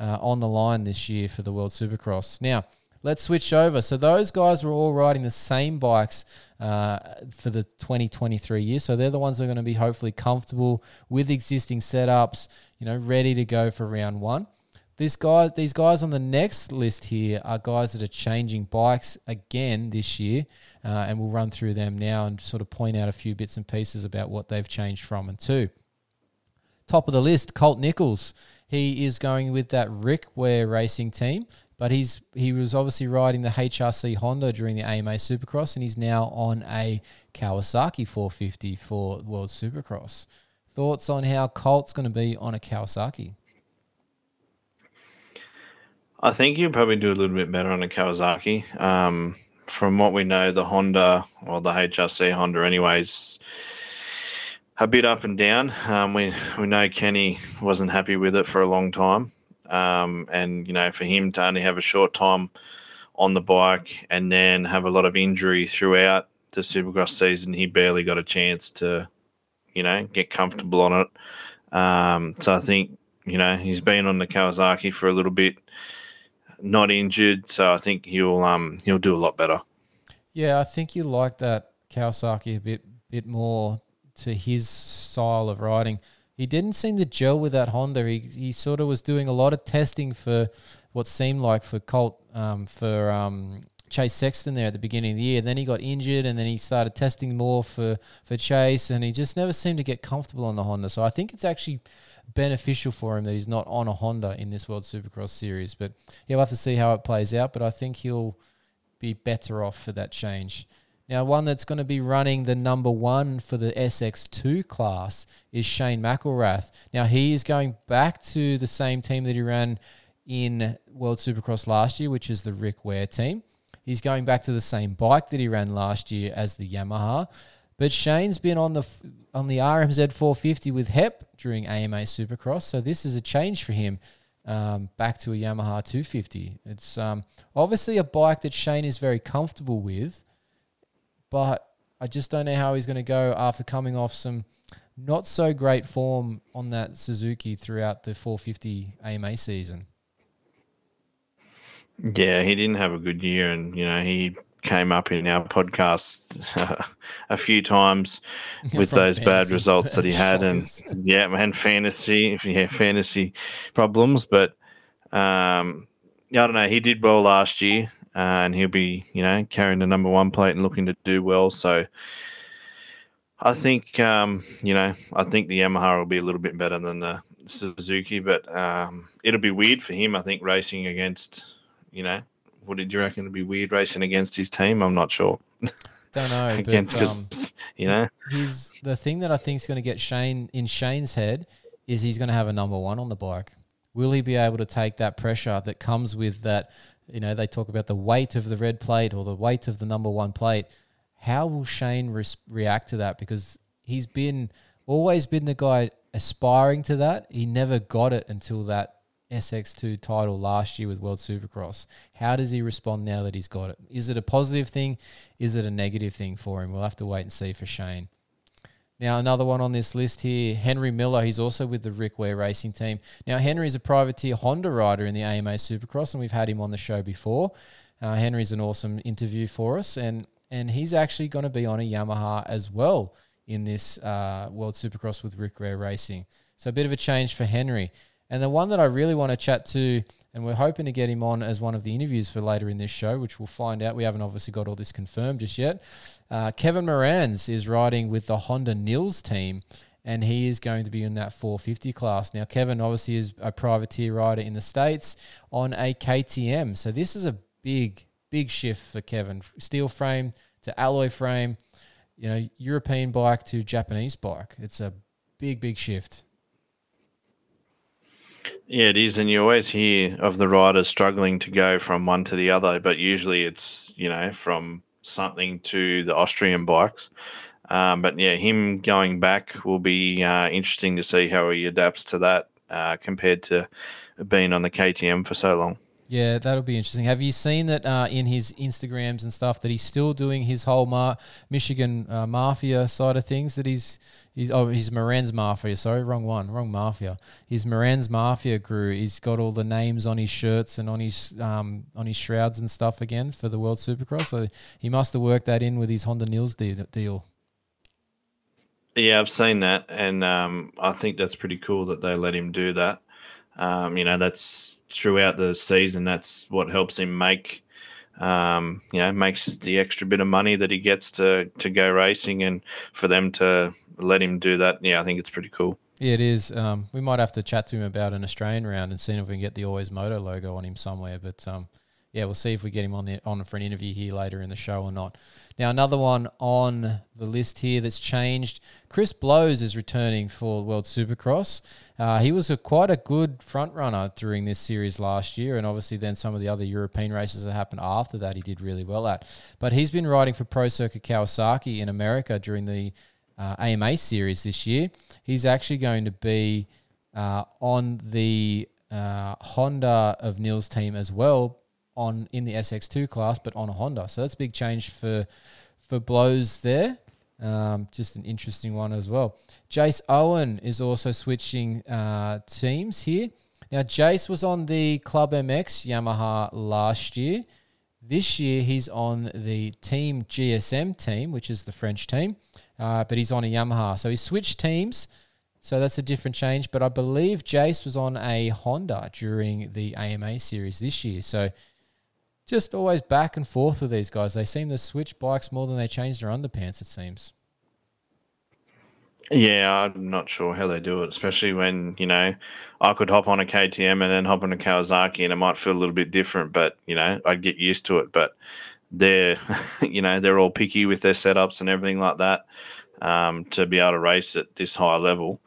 uh, on the line this year for the World Supercross. Now, let's switch over. So those guys were all riding the same bikes uh, for the 2023 year. So they're the ones that are going to be hopefully comfortable with existing setups, you know, ready to go for round one. This guy, these guys on the next list here are guys that are changing bikes again this year, uh, and we'll run through them now and sort of point out a few bits and pieces about what they've changed from and to. Top of the list, Colt Nichols. He is going with that Rick Ware racing team, but he's he was obviously riding the HRC Honda during the AMA Supercross, and he's now on a Kawasaki 450 for World Supercross. Thoughts on how Colt's going to be on a Kawasaki? I think you'll probably do a little bit better on a Kawasaki. Um, from what we know, the Honda or the HRC Honda, anyways, a bit up and down. Um, we we know Kenny wasn't happy with it for a long time, um, and you know for him to only have a short time on the bike and then have a lot of injury throughout the Supercross season, he barely got a chance to, you know, get comfortable on it. Um, so I think you know he's been on the Kawasaki for a little bit not injured, so I think he'll um he'll do a lot better. Yeah, I think you like that Kawasaki a bit bit more to his style of riding. He didn't seem to gel with that Honda. He he sort of was doing a lot of testing for what seemed like for Colt um, for um, Chase Sexton there at the beginning of the year. Then he got injured, and then he started testing more for for Chase, and he just never seemed to get comfortable on the Honda. So I think it's actually beneficial for him that he's not on a Honda in this World Supercross series. But he'll have to see how it plays out. But I think he'll be better off for that change. Now, one that's going to be running the number one for the SX2 class is Shane McElrath. Now, he is going back to the same team that he ran in World Supercross last year, which is the Rick Ware team. He's going back to the same bike that he ran last year as the Yamaha. But Shane's been on the on the RMZ 450 with HEP during AMA Supercross, so this is a change for him. Um, back to a Yamaha 250. It's um, obviously a bike that Shane is very comfortable with, but I just don't know how he's going to go after coming off some not so great form on that Suzuki throughout the 450 AMA season. Yeah, he didn't have a good year, and you know he came up in our podcast a few times with those bad results that he had, and yeah, and fantasy, yeah, fantasy problems. But um, yeah, I don't know. He did well last year, uh, and he'll be, you know, carrying the number one plate and looking to do well. So I think, um, you know, I think the Yamaha will be a little bit better than the Suzuki, but um, it'll be weird for him. I think racing against, you know, what did you reckon? It'd be weird racing against his team. I'm not sure. Don't know, against, but um, you know, he's the thing that I think is going to get Shane in Shane's head is he's going to have a number one on the bike. Will he be able to take that pressure that comes with that? You know, they talk about the weight of the red plate or the weight of the number one plate. How will Shane react to that? Because he's been always been the guy aspiring to that. He never got it until that SX2 title last year with World Supercross. How does he respond now that he's got it? Is it a positive thing? Is it a negative thing for him? We'll have to wait and see for Shane. Now, another one on this list here, Henry Miller. He's also with the Rick Ware Racing Team. Now, Henry is a privateer Honda rider in the AMA Supercross, and we've had him on the show before. Uh, Henry's an awesome interview for us, and and he's actually going to be on a Yamaha as well in this uh, World Supercross with Rick Ware Racing. So a bit of a change for Henry. And the one that I really want to chat to, and we're hoping to get him on as one of the interviews for later in this show, which we'll find out. We haven't obviously got all this confirmed just yet. Uh, Kevin Moranz is riding with the Honda Nils team, and he is going to be in that 450 class. Now, Kevin obviously is a privateer rider in the States on a KTM. So this is a big, big shift for Kevin. Steel frame to alloy frame, you know, European bike to Japanese bike. It's a big, big shift. Yeah, it is, and you always hear of the riders struggling to go from one to the other, but usually it's you know from something to the Austrian bikes. Um, but yeah, him going back will be uh, interesting to see how he adapts to that uh, compared to being on the KTM for so long. Yeah, that'll be interesting. Have you seen that uh, in his Instagrams and stuff that he's still doing his whole Mar- Michigan uh, Mafia side of things? That he's he's oh he's Moranz Mafia. Sorry, wrong one, wrong Mafia. His Moranz Mafia crew. He's got all the names on his shirts and on his um, on his shrouds and stuff again for the World Supercross. So he must have worked that in with his Honda Nils deal. Yeah, I've seen that, and um, I think that's pretty cool that they let him do that. Um, you know, that's throughout the season. That's what helps him make, um, you know, makes the extra bit of money that he gets to to go racing, and for them to let him do that, yeah, I think it's pretty cool. Yeah, it is. Um, we might have to chat to him about an Australian round and see if we can get the Always Moto logo on him somewhere. But um, yeah, we'll see if we get him on the on for an interview here later in the show or not. Now, another one on the list here that's changed. Chris Blose is returning for World Supercross. Uh, he was a, quite a good front runner during this series last year, and obviously then some of the other European races that happened after that he did really well at. But he's been riding for Pro Circuit Kawasaki in America during the uh, AMA series this year. He's actually going to be uh, on the uh, Honda of Nils team as well on in the SX2 class, but on a Honda. So that's a big change for for Blose there. Um, just an interesting one as well. Jace Owen is also switching uh, teams here. Now, Jace was on the Club MX Yamaha last year. This year, he's on the Team GSM team, which is the French team, uh, but he's on a Yamaha. So he switched teams. So that's a different change. But I believe Jace was on a Honda during the AMA series this year. So just always back and forth with these guys. They seem to switch bikes more than they change their underpants, it seems. Yeah, I'm not sure how they do it, especially when, you know, I could hop on a KTM and then hop on a Kawasaki and it might feel a little bit different, but, you know, I'd get used to it. But they're, you know, they're all picky with their setups and everything like that um, to be able to race at this high level.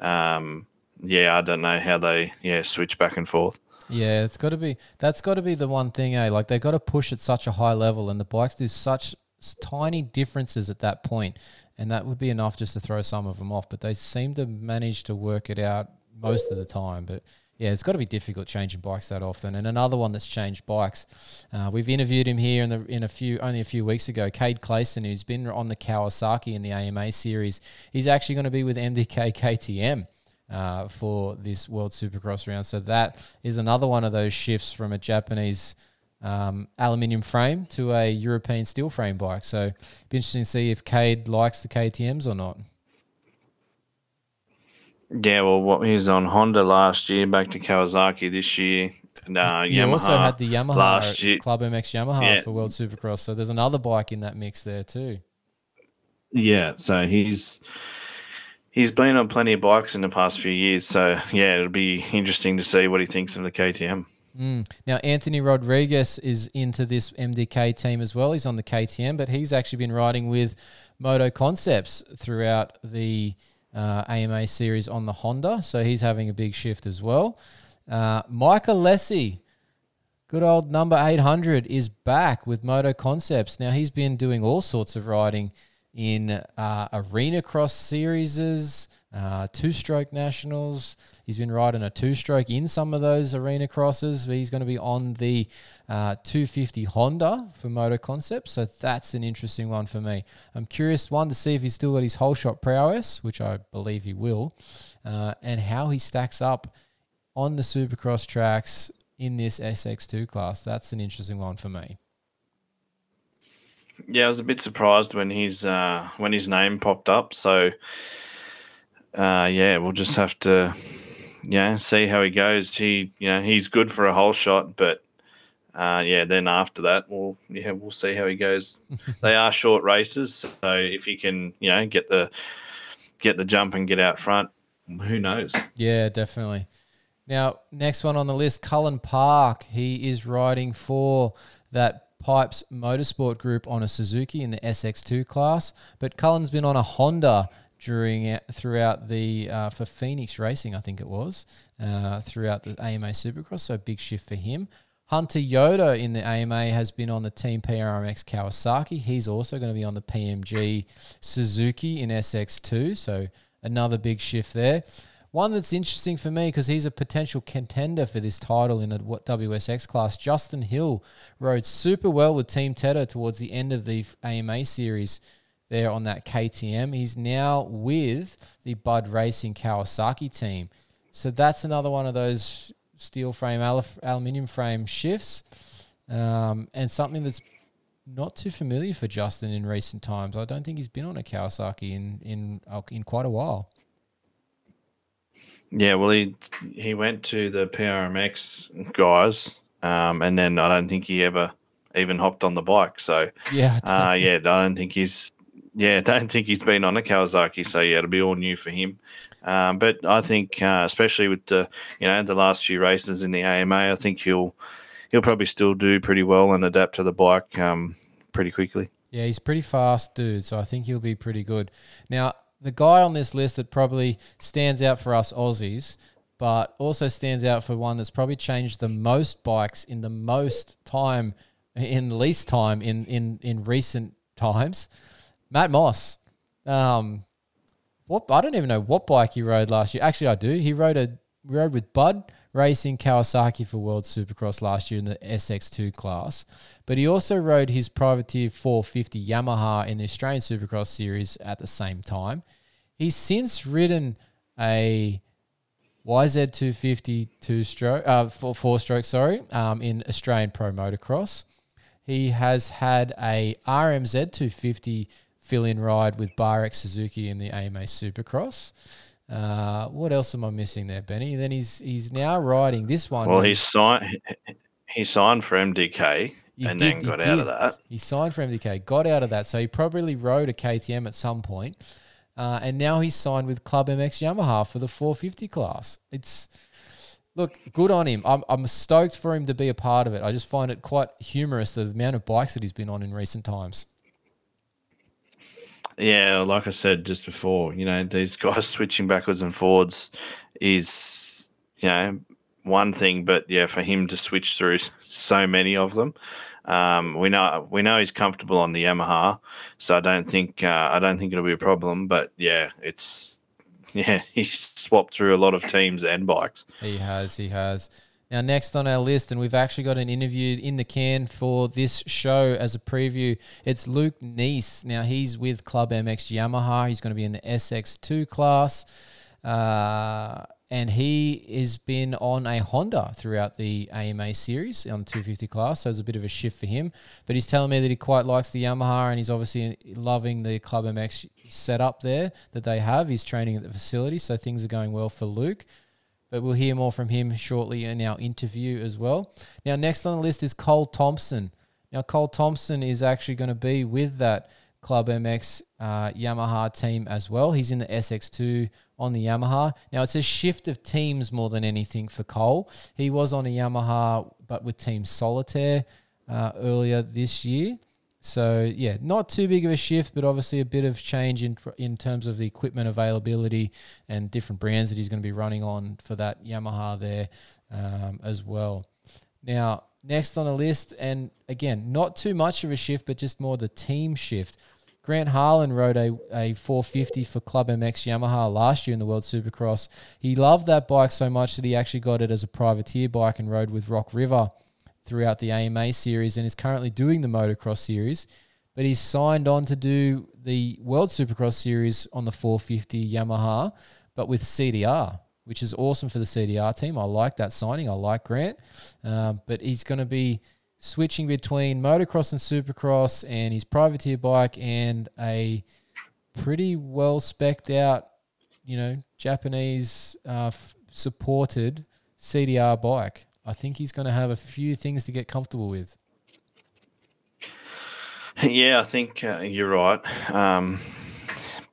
Um, yeah, I don't know how they, yeah, switch back and forth. Yeah, it's got to be. That's got to be the one thing, eh? Like they've got to push at such a high level, and the bikes do such tiny differences at that point, and that would be enough just to throw some of them off. But they seem to manage to work it out most of the time. But yeah, it's got to be difficult changing bikes that often. And another one that's changed bikes, uh, we've interviewed him here in the in a few only a few weeks ago. Cade Clayson, who's been on the Kawasaki in the AMA series, he's actually going to be with MDK KTM uh, for this World Supercross round. So that is another one of those shifts from a Japanese um, aluminium frame to a European steel frame bike. So be interesting to see if Cade likes the KTM's or not. Yeah, well, what he was on Honda last year, back to Kawasaki this year. And, uh, you Yamaha also had the Yamaha last year. Club MX Yamaha Yeah. for World Supercross. So there's another bike in that mix there too. Yeah, so he's he's been on plenty of bikes in the past few years. So yeah, it'll be interesting to see what he thinks of the KTM. Mm. Now, Anthony Rodriguez is into this MDK team as well. He's on the KTM, but he's actually been riding with Moto Concepts throughout the uh, AMA series on the Honda. So he's having a big shift as well. Uh, Mike Alessi, good old number 800, is back with Moto Concepts. Now, he's been doing all sorts of riding in uh, arena cross series, uh, two stroke nationals. He's been riding a two stroke in some of those arena crosses. He's going to be on the uh, 250 Honda for Moto Concept. So that's an interesting one for me. I'm curious, one, to see if he's still got his whole shot prowess, which I believe he will, uh, and how he stacks up on the supercross tracks in this SX2 class. That's an interesting one for me. Yeah, I was a bit surprised when his uh, when his name popped up. So uh, yeah, we'll just have to yeah see how he goes. He you know he's good for a whole shot, but uh, yeah, then after that, we'll yeah we'll see how he goes. they are short races, so if he can you know get the get the jump and get out front, who knows? Yeah, definitely. Now, next one on the list, Cullin Park. He is riding for that Pipes Motorsport Group on a Suzuki in the SX2 class, but Cullin's been on a Honda during throughout the uh, for Phoenix Racing, I think it was uh, throughout the AMA Supercross. So big shift for him. Hunter Yoder in the AMA has been on the Team PRMX Kawasaki. He's also going to be on the PMG Suzuki in SX2. So another big shift there. One that's interesting for me because he's a potential contender for this title in the what WSX class. Justin Hill rode super well with Team Tedder towards the end of the AMA series there on that KTM. He's now with the Bud Racing Kawasaki team. So that's another one of those steel frame, aluminium frame shifts, um, and something that's not too familiar for Justin in recent times. I don't think he's been on a Kawasaki in in uh, in quite a while. Yeah, well, he he went to the PRMX guys, um, and then I don't think he ever even hopped on the bike. So yeah, uh, yeah, I don't think he's yeah, don't think he's been on a Kawasaki. So yeah, it'll be all new for him. Um, but I think, uh, especially with the you know the last few races in the AMA, I think he'll he'll probably still do pretty well and adapt to the bike um, pretty quickly. Yeah, he's pretty fast, dude. So I think he'll be pretty good. Now, the guy on this list that probably stands out for us Aussies, but also stands out for one that's probably changed the most bikes in the most time, in least time in in in recent times. Matt Moss. Um, what I don't even know what bike he rode last year. Actually, I do. He rode a rode with Bud Racing Kawasaki for World Supercross last year in the SX2 class, but he also rode his privateer 450 Yamaha in the Australian Supercross series at the same time. He's since ridden a YZ250 two stroke, uh, four, four stroke, sorry, um, in Australian Pro Motocross. He has had a RMZ 250 fill in ride with Bar Suzuki in the AMA Supercross. Uh, what else am I missing there, Benny? Then he's he's now riding this one. Well, he signed he signed for MDK and did, then got out of that. He signed for MDK, got out of that, so he probably rode a KTM at some point, uh, and now he's signed with Club MX Yamaha for the 450 class. It's look good on him. I'm I'm stoked for him to be a part of it. I just find it quite humorous the amount of bikes that he's been on in recent times. Yeah, like I said just before, you know, these guys switching backwards and forwards is, you know, one thing, but yeah, for him to switch through so many of them, um, we know we know he's comfortable on the Yamaha, so I don't think uh, I don't think it'll be a problem. But yeah, it's yeah, he's swapped through a lot of teams and bikes. He has, he has. Now, next on our list, and we've actually got an interview in the can for this show as a preview. It's Luke Neese. Now, he's with Club MX Yamaha. He's going to be in the SX2 class. Uh, and he has been on a Honda throughout the AMA series on 250 class, so it's a bit of a shift for him. But he's telling me that he quite likes the Yamaha and he's obviously loving the Club MX setup there that they have. He's training at the facility, so things are going well for Luke but we'll hear more from him shortly in our interview as well. Now, next on the list is Cole Thompson. Now, Cole Thompson is actually going to be with that Club MX uh, Yamaha team as well. He's in the SX2 on the Yamaha. Now, it's a shift of teams more than anything for Cole. He was on a Yamaha, but with Team Solitaire uh, earlier this year. So yeah, not too big of a shift, but obviously a bit of change in in terms of the equipment availability and different brands that he's going to be running on for that Yamaha there um, as well. Now, next on the list, and again, not too much of a shift, but just more the team shift. Grant Harlan rode a, a 450 for Club MX Yamaha last year in the World Supercross. He loved that bike so much that he actually got it as a privateer bike and rode with Rock River throughout the AMA series and is currently doing the motocross series. But he's signed on to do the World Supercross series on the 450 Yamaha, but with CDR, which is awesome for the CDR team. I like that signing. I like Grant. Um, but he's going to be switching between motocross and supercross and his privateer bike and a pretty well specced out, you know, Japanese uh, f- supported CDR bike. I think he's going to have a few things to get comfortable with. Yeah, I think uh, you're right. Um,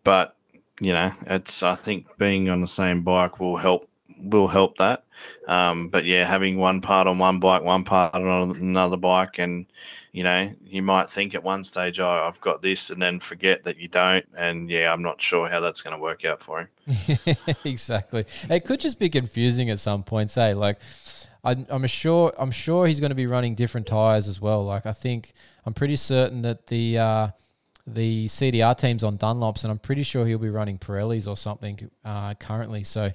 but you know, it's I think being on the same bike will help will help that. Um, but yeah, having one part on one bike, one part on another bike, and you know, you might think at one stage, oh, I've got this, and then forget that you don't. And yeah, I'm not sure how that's going to work out for him. exactly. It could just be confusing at some point. Say like. I'm, I'm sure. I'm sure he's going to be running different tires as well. Like I think I'm pretty certain that the uh, the CDR team's on Dunlops, and I'm pretty sure he'll be running Pirellis or something uh, currently. So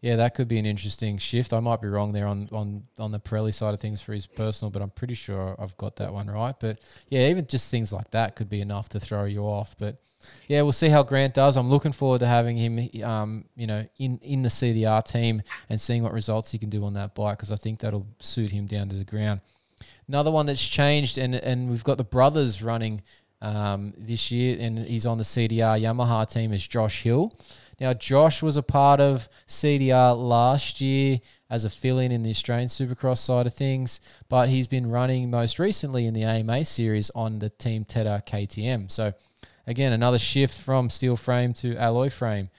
yeah, that could be an interesting shift. I might be wrong there on, on, on the Pirelli side of things for his personal, but I'm pretty sure I've got that one right. But yeah, even just things like that could be enough to throw you off. But yeah, we'll see how Grant does. I'm looking forward to having him, um, you know, in, in the CDR team and seeing what results he can do on that bike because I think that'll suit him down to the ground. Another one that's changed, and and we've got the brothers running um, this year, and he's on the CDR Yamaha team is Josh Hill. Now, Josh was a part of CDR last year as a fill in in the Australian Supercross side of things, but he's been running most recently in the AMA series on the Team Tedder KTM. So, again, another shift from steel frame to alloy frame.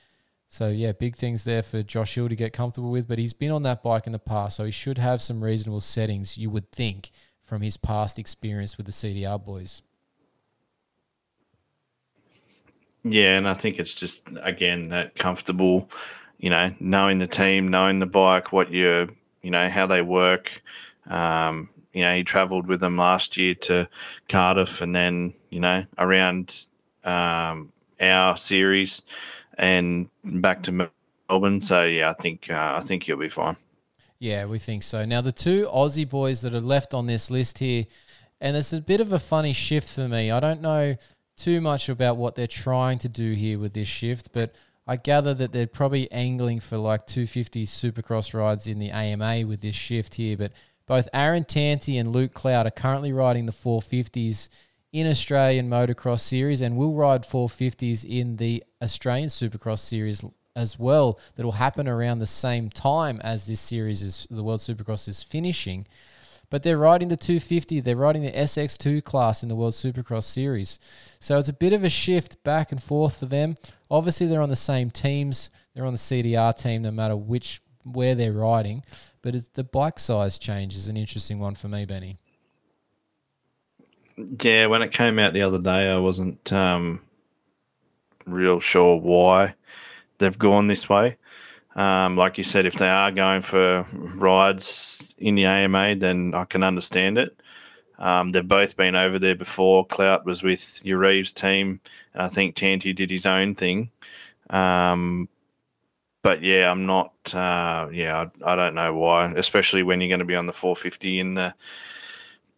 So, yeah, big things there for Josh Hill to get comfortable with, but he's been on that bike in the past, so he should have some reasonable settings, you would think, from his past experience with the CDR boys. Yeah, and I think it's just again that comfortable, you know, knowing the team, knowing the bike, what you you know how they work. Um, you know, he travelled with them last year to Cardiff, and then you know around um, our series and back to Melbourne. So yeah, I think uh, I think he'll be fine. Yeah, we think so. Now the two Aussie boys that are left on this list here, and it's a bit of a funny shift for me. I don't know too much about what they're trying to do here with this shift, but I gather that they're probably angling for like 250 supercross rides in the AMA with this shift here. But both Aaron Tanti and Luke Clout are currently riding the 450s in Australian Motocross Series and will ride 450s in the Australian Supercross Series as well. That'll happen around the same time as this series is the World Supercross is finishing. But they're riding the 250, they're riding the SX2 class in the World Supercross Series. So it's a bit of a shift back and forth for them. Obviously, they're on the same teams. They're on the CDR team, no matter which where they're riding. But the bike size change is an interesting one for me, Benny. Yeah, when it came out the other day, I wasn't um, real sure why they've gone this way. Um, like you said, if they are going for rides in the AMA, then I can understand it. Um, they've both been over there before. Clout was with Yarrive's team, and I think Tanti did his own thing. Um, but yeah, I'm not. Uh, yeah, I, I, don't know why, especially when you're going to be on the 450 in the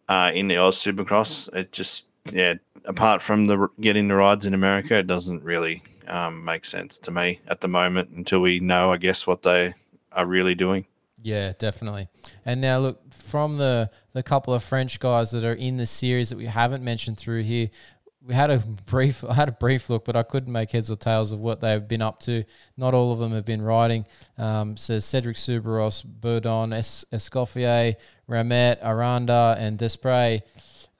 uh, in the Oz Supercross. It just yeah, apart from the getting the rides in America, it doesn't really um, make sense to me at the moment until we know, I guess, what they are really doing. Yeah, definitely. And now look from the the couple of French guys that are in the series that we haven't mentioned through here. We had a brief, I had a brief look, but I couldn't make heads or tails of what they've been up to. Not all of them have been riding. Um, so Cedric Soubeyras, Bourdon, es- Escoffier, Ramette, Aranda, and Desprez.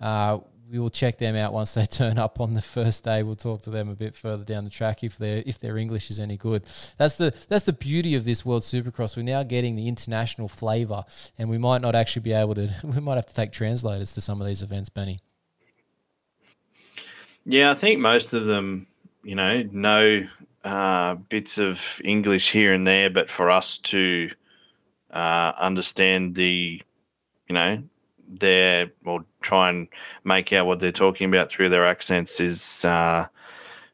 Uh, we will check them out once they turn up on the first day. We'll talk to them a bit further down the track if their if their English is any good. That's the that's the beauty of this World Supercross. We're now getting the international flavour, and we might not actually be able to. We might have to take translators to some of these events, Benny. Yeah, I think most of them, you know, know uh, bits of English here and there, but for us to uh, understand the, you know, their or try and make out what they're talking about through their accents is uh,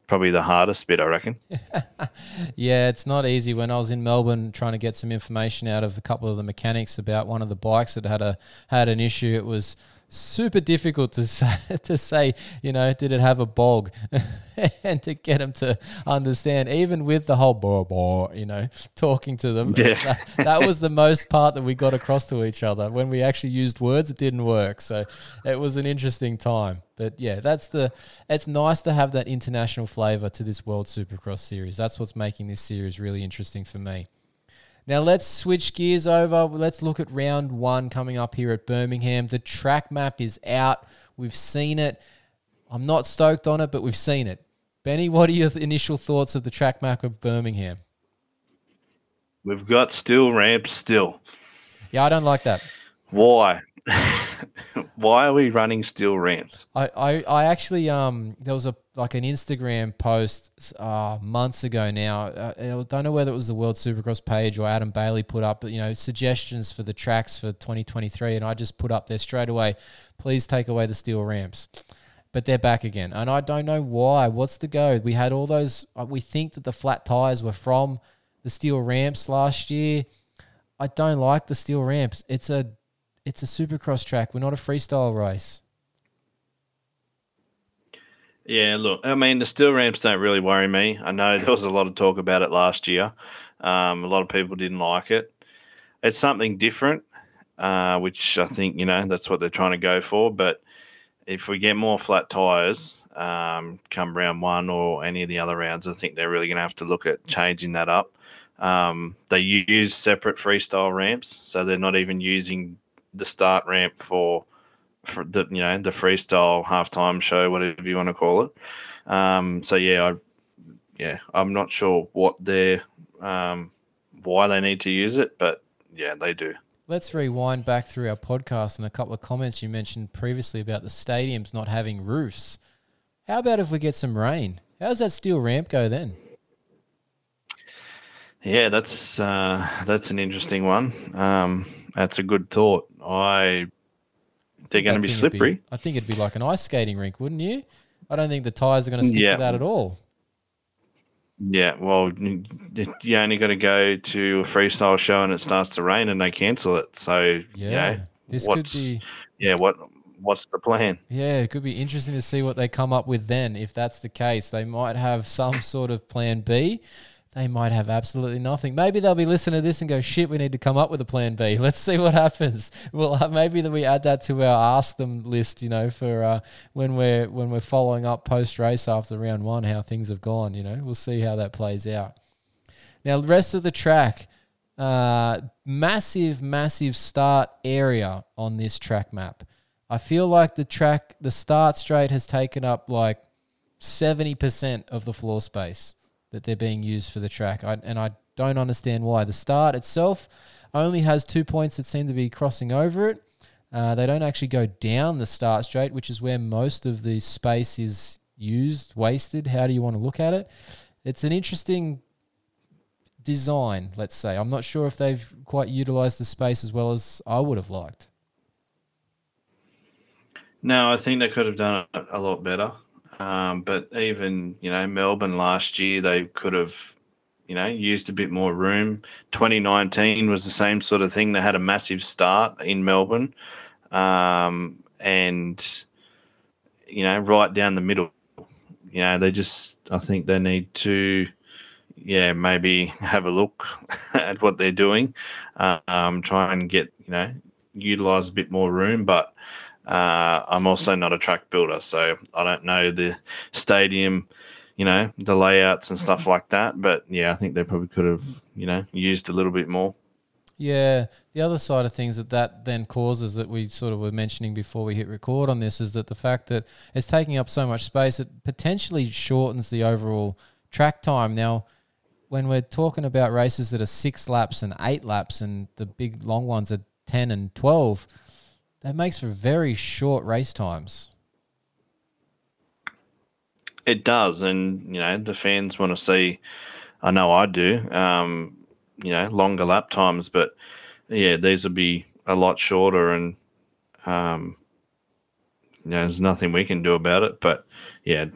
probably the hardest bit, I reckon. Yeah, it's not easy. When I was in Melbourne trying to get some information out of a couple of the mechanics about one of the bikes that had a had an issue, it was super difficult to say, to say, you know, did it have a bog, and to get them to understand, even with the whole blah blah, you know, talking to them. Yeah. That, that was the most part that we got across to each other. When we actually used words, it didn't work. So it was an interesting time. But yeah, that's the. It's nice to have that international flavour to this World Supercross series. That's what's making this series really interesting for me. Now let's switch gears over. Let's look at round one coming up here at Birmingham. The track map is out. We've seen it. I'm not stoked on it, but we've seen it. Benny, what are your initial thoughts of the track map of Birmingham? We've got still ramps still. Yeah, I don't like that. Why? Why are we running still ramps? I, I, I actually um there was a like an Instagram post uh, months ago now. Uh, I don't know whether it was the World Supercross page or Adam Bailey put up, you know suggestions for the tracks for 2023, and I just put up there straight away. Please take away the steel ramps, but they're back again, and I don't know why. What's the go? We had all those. Uh, we think that the flat tires were from the steel ramps last year. I don't like the steel ramps. It's a it's a supercross track. We're not a freestyle race. Yeah, look, I mean, the steel ramps don't really worry me. I know there was a lot of talk about it last year. Um, a lot of people didn't like it. It's something different, uh, which I think, you know, that's what they're trying to go for. But if we get more flat tyres um, come round one or any of the other rounds, I think they're really going to have to look at changing that up. Um, they use separate freestyle ramps, so they're not even using the start ramp for for the you know the freestyle halftime show, whatever you want to call it. Um, so yeah, I yeah, I'm not sure what their um, why they need to use it, but yeah, they do. Let's rewind back through our podcast and a couple of comments you mentioned previously about the stadiums not having roofs. How about if we get some rain? How's that steel ramp go then? Yeah, that's uh, that's an interesting one. Um, that's a good thought. I they're going to be slippery. I think it'd be like an ice skating rink, wouldn't you? I don't think the tires are going to stick Yeah. to that at all. Yeah, well, you only got to go to a freestyle show and it starts to rain and they cancel it. So Yeah, you know, this could what's be. yeah, what what's the plan? Yeah, it could be interesting to see what they come up with then. If that's the case, they might have some sort of plan B. They might have absolutely nothing. Maybe they'll be listening to this and go, "Shit, we need to come up with a plan B." Let's see what happens. Well, uh, maybe that we add that to our ask them list. You know, for uh, when we're when we're following up post race after round one, how things have gone. You know, we'll see how that plays out. Now, the rest of the track, uh, massive, massive start area on this track map. I feel like the track, the start straight has taken up like 70% of the floor space that they're being used for the track. I, and I don't understand why. The start itself only has two points that seem to be crossing over it. Uh, they don't actually go down the start straight, which is where most of the space is used, wasted. How do you want to look at it? It's an interesting design, let's say. I'm not sure if they've quite utilized the space as well as I would have liked. No, I think they could have done it a lot better. Um, but even you know Melbourne last year, they could have you know used a bit more room. 2019 was the same sort of thing. They had a massive start in Melbourne, um, and you know right down the middle. You know they just I think they need to yeah maybe have a look at what they're doing, um, try and get you know utilize a bit more room, but. Uh, I'm also not a track builder, so I don't know the stadium, you know, the layouts and stuff like that. But yeah, I think they probably could have, you know, used a little bit more. Yeah, the other side of things that that then causes that we sort of were mentioning before we hit record on this is that the fact that it's taking up so much space, it potentially shortens the overall track time. Now, when we're talking about races that are six laps and eight laps, and the big long ones are ten and twelve, that makes for very short race times. It does, and you know, the fans want to see. I know I do. Um, you know, longer lap times, but yeah, these will be a lot shorter, and um, you know, there's nothing we can do about it. But yeah,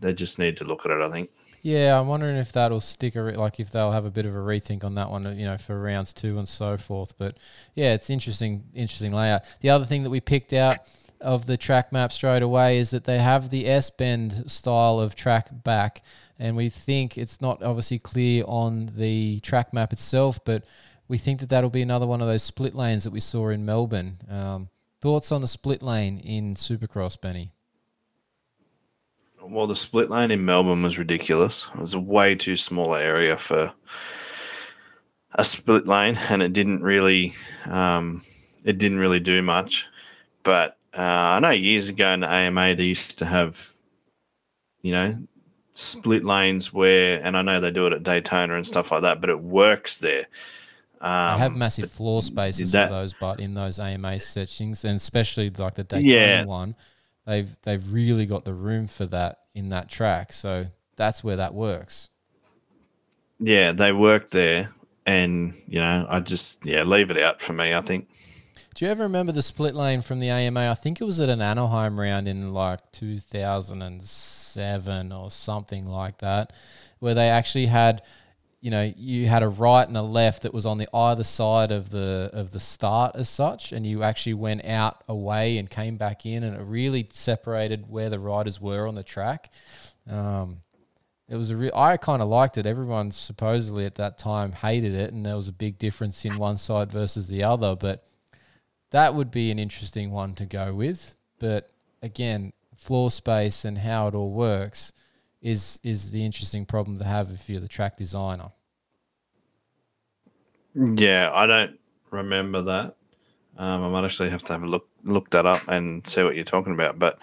they just need to look at it. I think. Yeah, I'm wondering if that'll stick, a, like if they'll have a bit of a rethink on that one, you know, for rounds two and so forth. But yeah, it's interesting, interesting layout. The other thing that we picked out of the track map straight away is that they have the S bend style of track back, and we think it's not obviously clear on the track map itself, but we think that that'll be another one of those split lanes that we saw in Melbourne. Um, thoughts on the split lane in Supercross, Benny? Well, the split lane in Melbourne was ridiculous. It was a way too small area for a split lane, and it didn't really, um, it didn't really do much. But uh, I know years ago in the AMA they used to have, you know, split lanes where, and I know they do it at Daytona and stuff like that, but it works there. Um, I have massive floor spaces that- for those, but in those AMA settings, and especially like the Daytona Yeah. one, they've they've really got the room for that in that track. So that's where that works. yeah, they work there, and you know, I just yeah leave it out for me. I think. Do you ever remember the split lane from the AMA? I think it was at an Anaheim round in like 2007 or something like that, where they actually had, you know, you had a right and a left that was on the either side of the of the start as such, and you actually went out away and came back in, and it really separated where the riders were on the track. Um, it was a real. I kind of liked it. Everyone supposedly at that time hated it, and there was a big difference in one side versus the other. But that would be an interesting one to go with. But again, floor space and how it all works is is the interesting problem to have if you're the track designer. Yeah, I don't remember that. Um, I might actually have to have a look look that up and see what you're talking about. But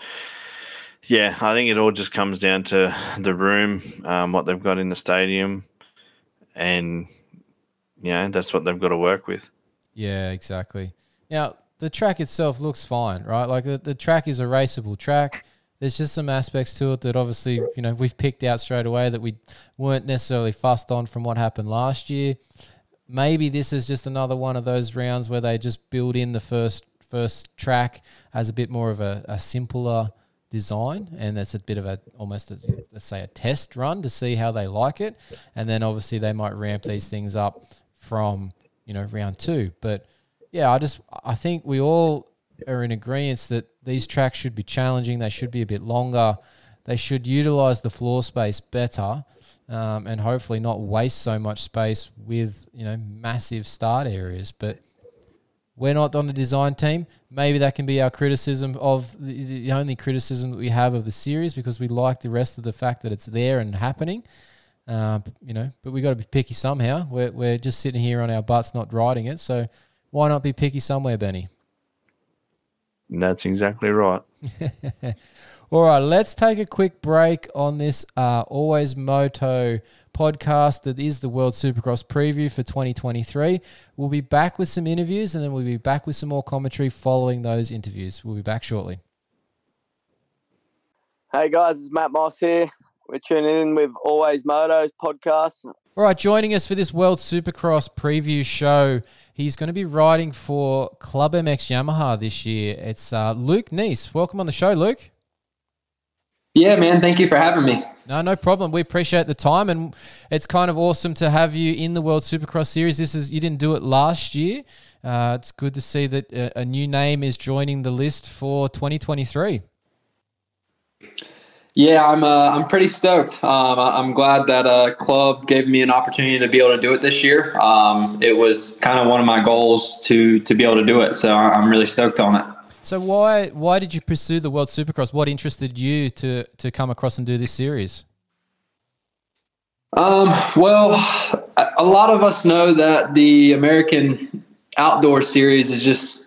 yeah, I think it all just comes down to the room, um, what they've got in the stadium, and you know that's what they've got to work with. Yeah, exactly. Now the track itself looks fine, right? Like the, the track is a raceable track. There's just some aspects to it that obviously, you know, we've picked out straight away that we weren't necessarily fussed on from what happened last year. Maybe this is just another one of those rounds where they just build in the first first track as a bit more of a, a simpler design and that's a bit of a almost a, let's say a test run to see how they like it and then obviously they might ramp these things up from you know round two but yeah i just i think we all are in agreement that these tracks should be challenging they should be a bit longer they should utilize the floor space better um, and hopefully not waste so much space with you know massive start areas but we're not on the design team. Maybe that can be our criticism of the, the only criticism that we have of the series because we like the rest of the fact that it's there and happening. Uh, you know, but we got to be picky somehow. We're we're just sitting here on our butts, not riding it. So why not be picky somewhere, Benny? That's exactly right. All right, let's take a quick break on this uh, Always Moto podcast that is the World Supercross preview for 2023. We'll be back with some interviews and then we'll be back with some more commentary following those interviews. We'll be back shortly. Hey guys, it's Matt Moss here. We're tuning in with Always Motos podcast. All right, joining us for this World Supercross preview show, he's going to be riding for Club MX Yamaha this year. It's uh, Luke Neese. Welcome on the show, Luke. Yeah, man. Thank you for having me. No, no problem. We appreciate the time, and it's kind of awesome to have you in the World Supercross Series. This is you didn't do it last year. Uh, it's good to see that a, a new name is joining the list for 2023. Yeah, I'm. Uh, I'm pretty stoked. Um, I'm glad that uh, club gave me an opportunity to be able to do it this year. Um, it was kind of one of my goals to to be able to do it, so I'm really stoked on it. So why why did you pursue the World Supercross? What interested you to to come across and do this series? Um, well, a- a lot of us know that the American outdoor series is just,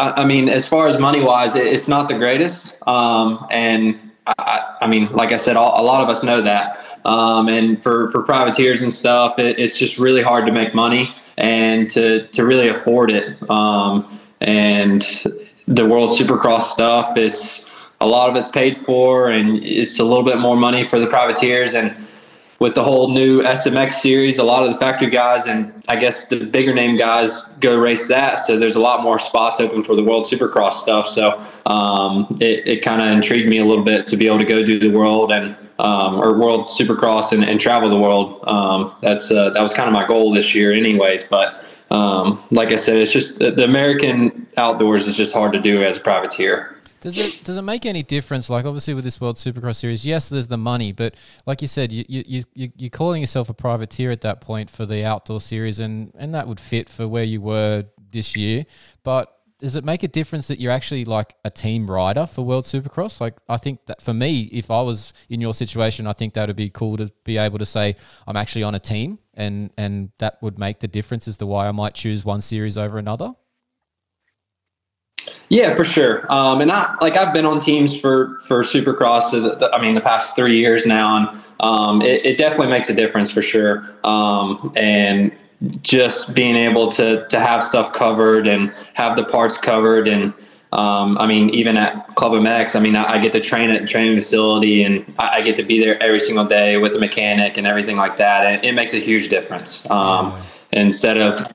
I, I mean, as far as money wise, it, it's not the greatest. Um, and I, I mean, like I said, all, a lot of us know that. Um, and for, for privateers and stuff, it, it's just really hard to make money and to, to really afford it. Um, and the World Supercross stuff, it's a lot of it's paid for and it's a little bit more money for the privateers. And with the whole new SMX series, a lot of the factory guys and I guess the bigger name guys go race that. So there's a lot more spots open for the World Supercross stuff. So um, it, it kind of intrigued me a little bit to be able to go do the world and um, or World Supercross and, and travel the world. Um, that's uh, that was kind of my goal this year, anyways. But um, like I said, it's just the American outdoors is just hard to do as a privateer. Does it does it make any difference? Like obviously with this World Supercross series, yes, there's the money, but like you said, you you you you're calling yourself a privateer at that point for the outdoor series, and and that would fit for where you were this year. But does it make a difference that you're actually like a team rider for World Supercross? Like, I think that for me, if I was in your situation, I think that would be cool to be able to say I'm actually on a team, and and that would make the difference as to why I might choose one series over another. Yeah, for sure. Um, and I like I've been on teams for for Supercross. the, the, I mean, the past three years now, and um, it, it, definitely makes a difference for sure. Um, and just being able to to have stuff covered and have the parts covered and um, I mean, even at Club MX, I mean, I, I, get to train at the training facility and I, I, get to be there every single day with the mechanic and everything like that. And it makes a huge difference. Um, instead of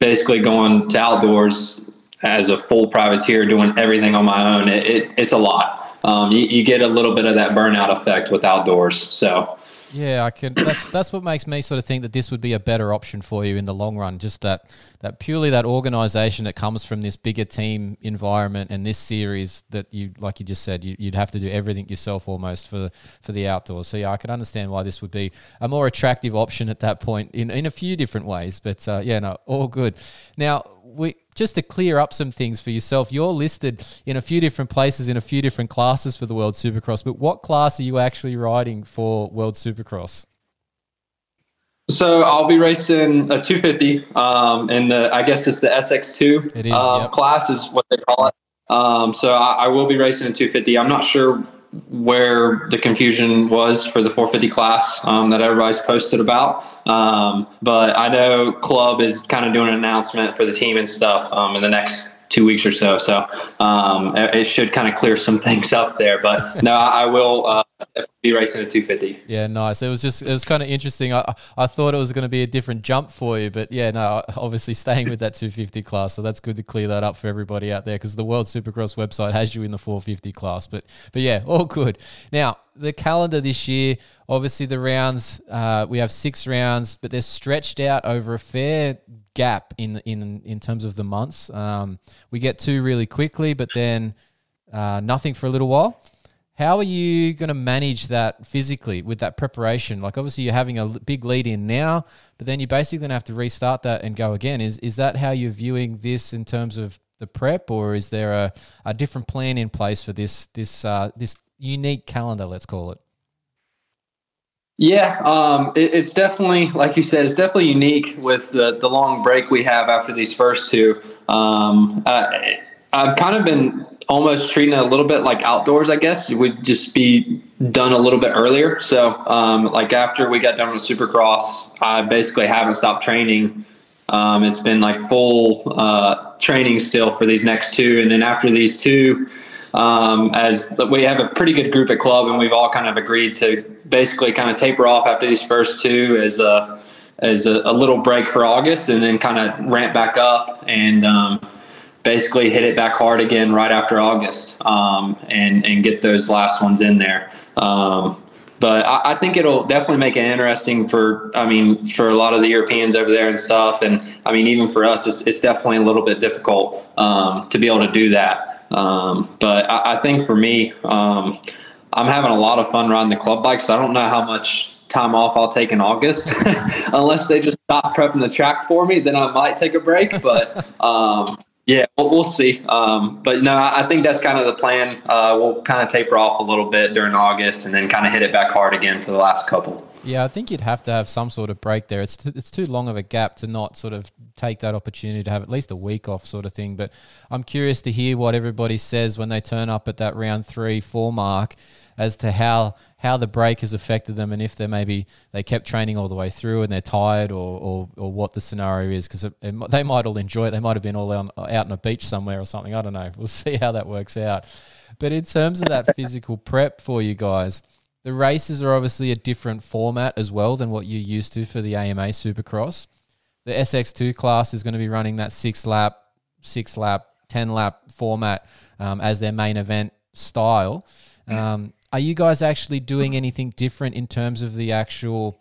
basically going to outdoors as a full privateer doing everything on my own, it, it it's a lot. Um, you, you, get a little bit of that burnout effect with outdoors. So, yeah, I can. That's that's what makes me sort of think that this would be a better option for you in the long run. Just that that purely that organisation that comes from this bigger team environment and this series that you, like you just said, you, would have to do everything yourself almost for for the outdoors. So yeah, I can understand why this would be a more attractive option at that point in in a few different ways. But uh, yeah, no, all good. Now we just to clear up some things for yourself, you're listed in a few different places in a few different classes for the World Supercross. But what class are you actually riding for World Supercross? So I'll be racing a 250, um, and the I guess it's the SX2 it is, um, yep. class is what they call it. Um, so I, I, will be racing a 250. I'm not sure where the confusion was for the 450 class um, that everybody's posted about. Um, but I know Club is kind of doing an announcement for the team and stuff um, in the next two weeks or so. So um, it should kind of clear some things up there. But no, I, will uh, be racing a 250. Yeah, nice. It was just it was kind of interesting. I I thought it was going to be a different jump for you, but yeah, no, obviously staying with that 250 class. So that's good to clear that up for everybody out there because the World Supercross website has you in the 450 class. But but yeah, all good. Now the calendar this year. Obviously, the rounds uh, we have six rounds, but they're stretched out over a fair gap in in in terms of the months. Um, we get two really quickly, but then uh, nothing for a little while. How are you going to manage that physically with that preparation? Like, obviously, you're having a big lead in now, but then you're basically going to have to restart that and go again. Is is that how you're viewing this in terms of the prep, or is there a, a different plan in place for this this uh, this unique calendar? Let's call it. Yeah, um, it, it's definitely like you said, it's definitely unique with the the long break we have after these first two. Um, uh, I've kind of been almost treating it a little bit like outdoors. I guess it would just be done a little bit earlier. So, um, like after we got done with Supercross, I basically haven't stopped training. Um, it's been like full uh, training still for these next two, and then after these two um, as we have a pretty good group at club, and we've all kind of agreed to basically kind of taper off after these first two as a as a, a little break for August, and then kind of ramp back up and um, basically hit it back hard again right after August, um, and and get those last ones in there. Um, but I, I, think it'll definitely make it interesting for I mean for a lot of the Europeans over there and stuff, and I mean even for us, it's, it's definitely a little bit difficult um, to be able to do that. Um, but I, I, think for me, um, I'm having a lot of fun riding the club bike, so I don't know how much time off I'll take in August, unless they just stop prepping the track for me. Then I might take a break, but um, yeah, we'll, we'll see. Um, but no, I think that's kind of the plan. Uh, we'll kind of taper off a little bit during August, and then kind of hit it back hard again for the last couple. Yeah, I think you'd have to have some sort of break there. It's t- it's too long of a gap to not sort of take that opportunity to have at least a week off, sort of thing. But I'm curious to hear what everybody says when they turn up at that round three, four mark, as to how how the break has affected them, and if they maybe they kept training all the way through and they're tired, or or, or what the scenario is, because they might all enjoy it. They might have been all out, out on a beach somewhere or something. I don't know. We'll see how that works out. But in terms of that physical prep for you guys the races are obviously a different format as well than what you're used to for the AMA Supercross. The SX2 class is going to be running that six lap, six lap, 10 lap format um, as their main event style. Um, are you guys actually doing anything different in terms of the actual,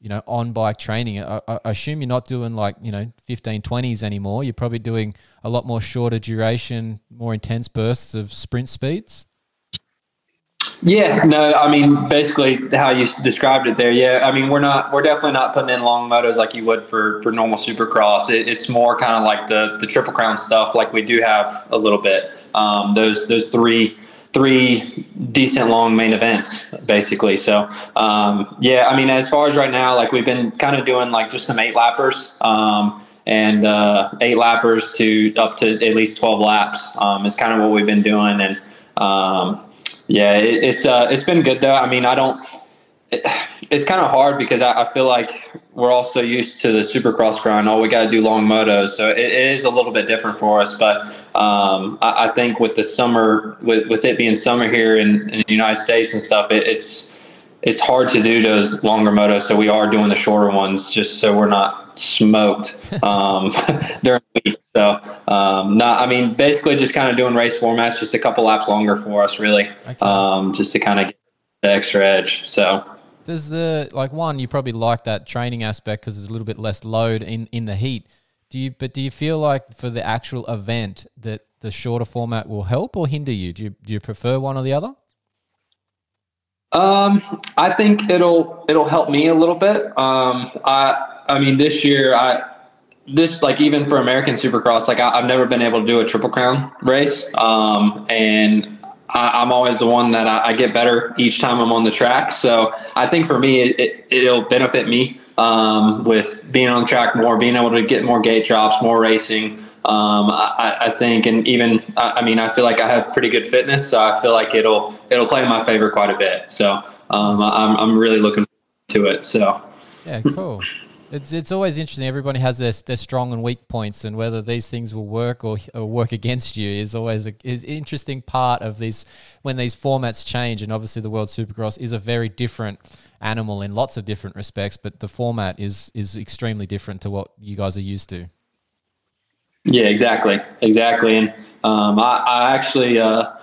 you know, on bike training? I, I I assume you're not doing like, you know, 15, 20s anymore. You're probably doing a lot more shorter duration, more intense bursts of sprint speeds. Yeah, no, I mean basically how you described it there. Yeah, I mean we're not we're definitely not putting in long motos like you would for for normal Supercross. It, it's more kind of like the the Triple Crown stuff, like we do have a little bit. Um, those those three three decent long main events basically. So um, yeah, I mean as far as right now, like we've been kind of doing like just some eight lappers. Um, and uh, eight lappers to up to at least 12 laps um, is kind of what we've been doing and um, yeah, it, it's uh, it's been good though. I mean, I don't. It, it's kind of hard because I, I, feel like we're all so used to the Supercross grind. All we got to do long motos, so it, it is a little bit different for us. But um, I, I, think with the summer, with with it being summer here in, in the United States and stuff, it, it's it's hard to do those longer motos. So we are doing the shorter ones just so we're not smoked um, during the. So, um, not, I mean, basically just kind of doing race formats, just a couple laps longer for us, really, okay. um, just to kind of get the extra edge. So, does the like one you probably like that training aspect because there's a little bit less load in in the heat. Do you? But do you feel like for the actual event that the shorter format will help or hinder you? Do you do you prefer one or the other? Um, I think it'll it'll help me a little bit. Um, I I mean this year I this like even for American Supercross, like I, have never been able to do a triple crown race, um, and I, am always the one that I, I, get better each time I'm on the track. So I think for me, it, it, will benefit me um, with being on track more, being able to get more gate drops, more racing. Um, I, I, think, and even I, mean, I feel like I have pretty good fitness, so I feel like it'll it'll play in my favor quite a bit. So um, I'm I'm really looking to it. So yeah, cool. It's it's always interesting. Everybody has their, their strong and weak points, and whether these things will work or, or work against you is always a is interesting part of these when these formats change. And obviously, the World Supercross is a very different animal in lots of different respects, but the format is is extremely different to what you guys are used to. Yeah, exactly, exactly. And um, I, I actually. Uh,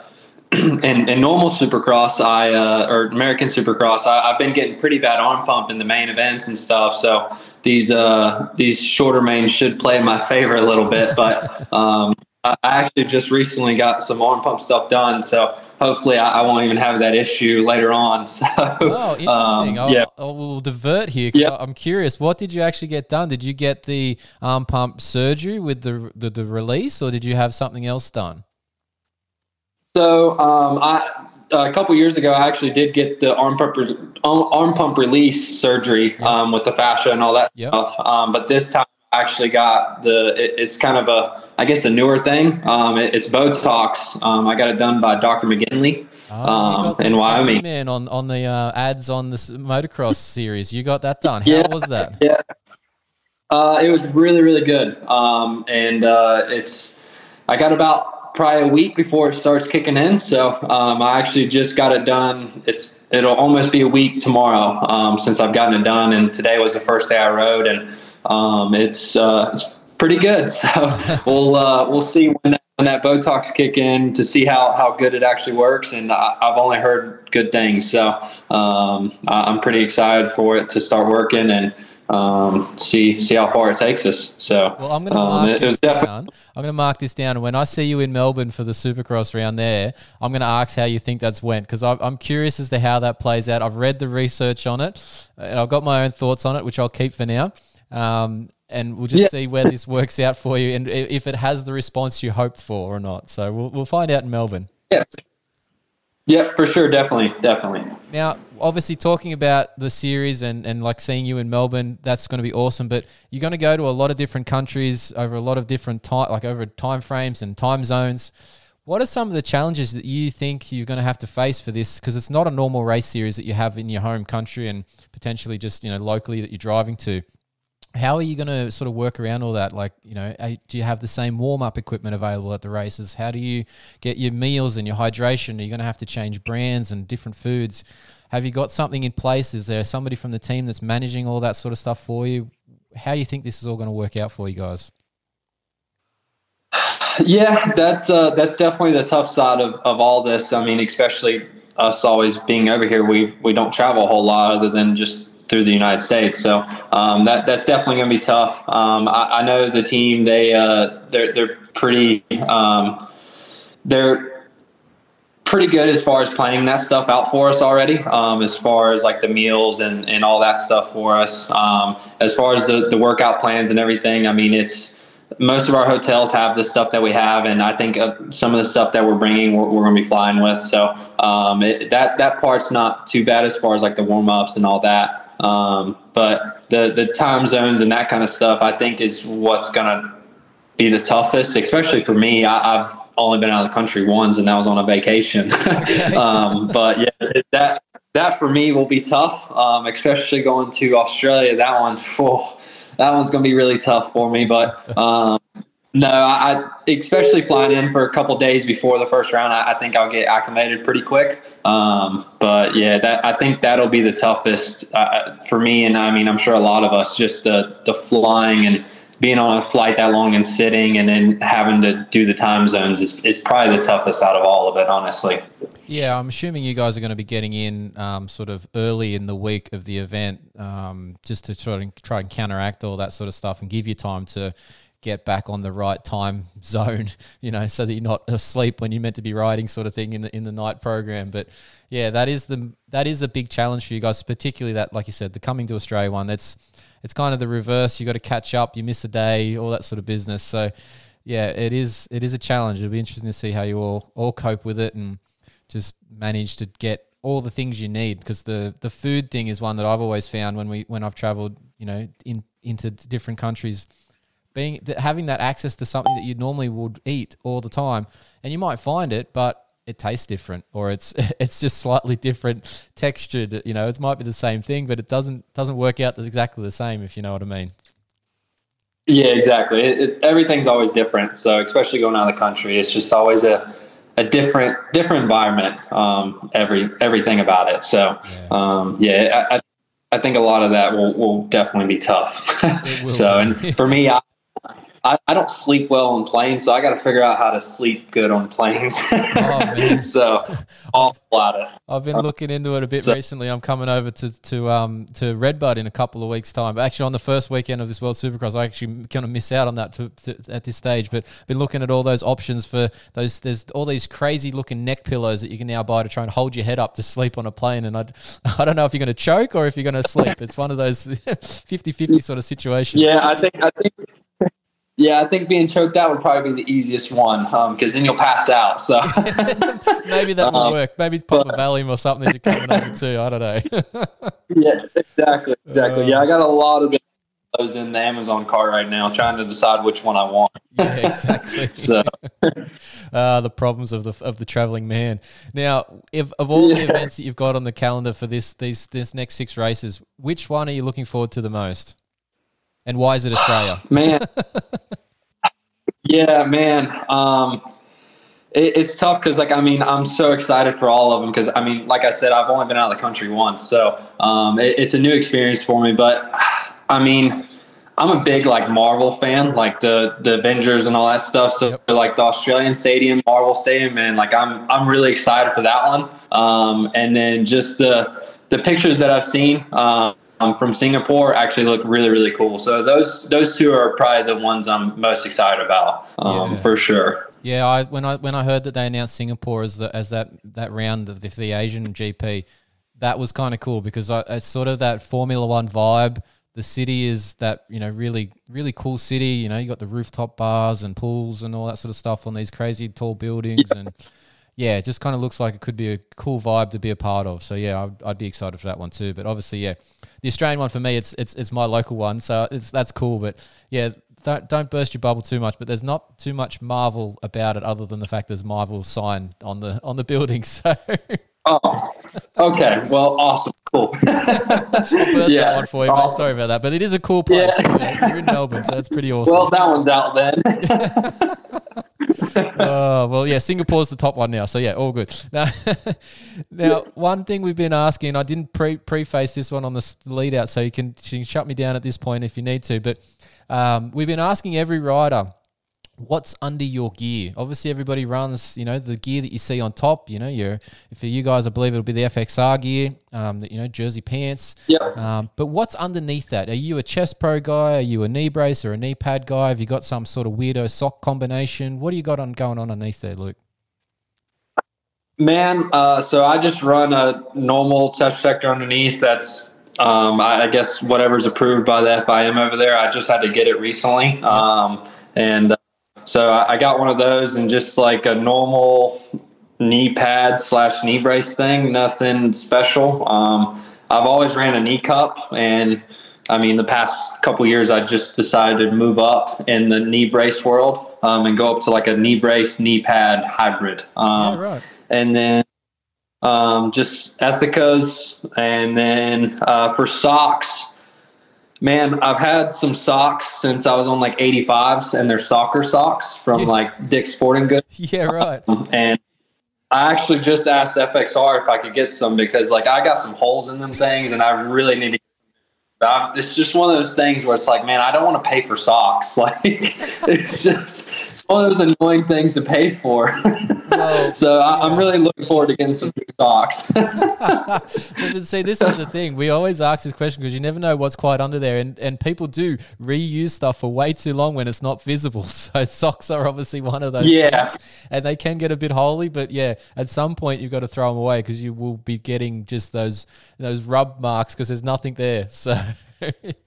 in, in normal supercross, I uh, or American supercross, I, have been getting pretty bad arm pump in the main events and stuff. So these uh, these shorter mains should play in my favor a little bit. But um, I actually just recently got some arm pump stuff done, so hopefully I, I won't even have that issue later on. So, oh, interesting. Um, yeah. I'll, we'll divert here. Yep. I'm curious. What did you actually get done? Did you get the arm pump surgery with the the, the release, or did you have something else done? So um, I a couple years ago, I actually did get the arm pump re- arm pump release surgery um, with the fascia and all that yep. stuff. Um, but this time, I actually got the. It, it's kind of a, I guess, a newer thing. Um, it, it's Botox. Um, I got it done by Dr. McGinley. Oh, um, in Wyoming. Man, on on the uh, ads on this motocross series, you got that done. How yeah, was that? Yeah, uh, it was really really good. Um, and uh, it's I got about probably a week before it starts kicking in. So um, I actually just got it done. It's it'll almost be a week tomorrow um, since I've gotten it done, and today was the first day I rode, and um, it's uh, it's pretty good. So we'll uh, we'll see when that, when that Botox kick in to see how how good it actually works. And I, have only heard good things, so um, I'm pretty excited for it to start working and um, see see how far it takes us. So well, I'm going to um, mark it, this it down. I'm going to mark this down, when I see you in Melbourne for the Supercross round there, I'm going to ask how you think that's went because I'm curious as to how that plays out. I've read the research on it, and I've got my own thoughts on it, which I'll keep for now. Um, and we'll just yeah. see where this works out for you, and if it has the response you hoped for or not. So we'll we'll find out in Melbourne. Yeah. Yeah, for sure, definitely, definitely. Now, obviously, talking about the series and, and like seeing you in Melbourne, that's going to be awesome. But you're going to go to a lot of different countries over a lot of different time, like over time frames and time zones. What are some of the challenges that you think you're going to have to face for this? Because it's not a normal race series that you have in your home country and potentially just you know locally that you're driving to how are you going to sort of work around all that? Like, you know, do you have the same warm up equipment available at the races? How do you get your meals and your hydration? Are you going to have to change brands and different foods? Have you got something in place? Is there somebody from the team that's managing all that sort of stuff for you? How do you think this is all going to work out for you guys? Yeah, that's uh, that's definitely the tough side of, of all this. I mean, especially us always being over here, we we don't travel a whole lot other than just through the United States. So um, that that's definitely going to be tough. Um, I, I, know the team they uh, they're they're pretty um, they're pretty good as far as planning that stuff out for us already. Um, as far as like the meals and, and all that stuff for us. Um, as far as the, the workout plans and everything, I mean, it's most of our hotels have the stuff that we have, and I think uh, some of the stuff that we're bringing, we're, we're going to be flying with. So um, it, that that part's not too bad as far as like the warm ups and all that. Um, but the the time zones and that kind of stuff, I think, is what's going to be the toughest, especially for me. I, I've only been out of the country once, and that was on a vacation. Okay. um, but yeah, that that for me will be tough, um, especially going to Australia. That one, oh, that one's going to be really tough for me. But um, no, I, especially flying in for a couple days before the first round, I, I, think I'll get acclimated pretty quick. Um, but yeah, that I think that'll be the toughest uh, for me, and I mean, I'm sure a lot of us just the the flying and being on a flight that long and sitting and then having to do the time zones is, is probably the toughest out of all of it, honestly. Yeah, I'm assuming you guys are going to be getting in um, sort of early in the week of the event um, just to try and, try and counteract all that sort of stuff and give you time to get back on the right time zone, you know, so that you're not asleep when you're meant to be riding, sort of thing in the in the night program. But yeah, that is the that is a big challenge for you guys, particularly that, like you said, the coming to Australia one. That's it's kind of the reverse. You got to catch up. You miss a day, all that sort of business. So, yeah, it is it is a challenge. It'll be interesting to see how you all all cope with it and just manage to get all the things you need because the the food thing is one that I've always found when we when I've traveled, you know, in into different countries being having that access to something that you normally would eat all the time. And you might find it but it tastes different or it's it's just slightly different textured you know it might be the same thing but it doesn't doesn't work out exactly the same if you know what i mean. Yeah exactly. It, it, everything's always different. So especially going out of the country it's just always a a different different environment um, every everything about it. So yeah, um, yeah I, I think a lot of that will, will definitely be tough. So and for me I, I, I don't sleep well on planes, so I got to figure out how to sleep good on planes. oh, so awful at it. I've been looking into it a bit so, recently. I'm coming over to to um to Redbud in a couple of weeks' time. Actually, on the first weekend of this World Supercross, I actually kind of miss out on that to, to, at this stage. But I've been looking at all those options for those. There's all these crazy looking neck pillows that you can now buy to try and hold your head up to sleep on a plane. And I I don't know if you're going to choke or if you're going to sleep. It's one of those 50-50 sort of situations. Yeah, I think I think yeah, I think being choked out would probably be the easiest one because um, then you'll pass out. So maybe that will um, work. Maybe it's pop but, a Valium or something you're coming over to. I don't know. yeah, exactly, exactly. Uh, yeah, I got a lot of those in the Amazon cart right now, trying to decide which one I want. yeah, exactly. so uh, the problems of the of the traveling man. Now, if of all yeah. the events that you've got on the calendar for this these this next six races, which one are you looking forward to the most? And why is it Australia? man. yeah, man. Um, it, it's tough because, like, I mean, I'm so excited for all of them because, I mean, like I said, I've only been out of the country once, so um, it, it's a new experience for me. But I mean, I'm a big like Marvel fan, like the the Avengers and all that stuff. So yep. like the Australian Stadium, Marvel Stadium, man, like I'm I'm really excited for that one. Um, and then just the the pictures that I've seen. Um, um, from Singapore actually look really really cool. So those those two are probably the ones I'm most excited about um, yeah. for sure. Yeah, I when I when I heard that they announced Singapore as the as that that round of the, the Asian GP, that was kind of cool because I, it's sort of that Formula One vibe. The city is that you know really really cool city. You know you got the rooftop bars and pools and all that sort of stuff on these crazy tall buildings yeah. and yeah, it just kind of looks like it could be a cool vibe to be a part of. So yeah, I'd, I'd, be excited for that one too. But obviously, yeah, the Australian one for me, it's it's it's my local one, so it's that's cool. But yeah, don't don't burst your bubble too much. But there's not too much Marvel about it, other than the fact there's Marvel sign on the on the building. So. Oh, okay. Well, awesome. Cool. I'll yeah, that one for you, awesome. Sorry about that, but it is a cool place. Yeah. You're in Melbourne, so that's pretty awesome. Well, that one's out then oh well, yeah. Singapore's the top one now, so yeah, all good. Now, now, one thing we've been asking, I didn't pre preface this one on the lead out, so you can, you can shut me down at this point if you need to. But um, we've been asking every rider what's under your gear? Obviously, everybody runs, you know, the gear that you see on top. You know, your for you guys, I believe it'll be the FXR gear, um, you know, jersey pants. Yep. Um, but what's underneath that? Are you a chest pro guy? Are you a knee brace or a knee pad guy? Have you got some sort of weirdo sock combination? What do you got on going on underneath there, Luke? Man, uh, so I just run a normal chest protector underneath. That's, um, I, I guess, whatever's approved by the FIM over there. I just had to get it recently, um, and uh, so I, I got one of those and just like a normal knee pad slash knee brace thing. Nothing special. Um, I've always ran a knee cup, and I mean, the past couple years, I just decided to move up in the knee brace world um, and go up to like a knee brace knee pad hybrid. Um, yeah, right. and then um, just Ethikas, and then uh, for socks, man, I've had some socks since I was on like 85s, and they're soccer socks from Yeah. like Dick's Sporting Goods, Yeah, right. Um, and I actually just asked FXR if I could get some because like I got some holes in them things, and I really need to. It's just one of those things where it's like, man, I don't want to pay for socks. Like, it's just it's one of those annoying things to pay for. So I, I'm yeah. really looking forward to getting some new socks. See, this is the thing. We always ask this question because you never know what's quite under there, and, and people do reuse stuff for way too long when it's not visible. So socks are obviously one of those. Yeah. things, and they can get a bit holy, but yeah, at some point you've got to throw them away because you will be getting just those those rub marks because there's nothing there. So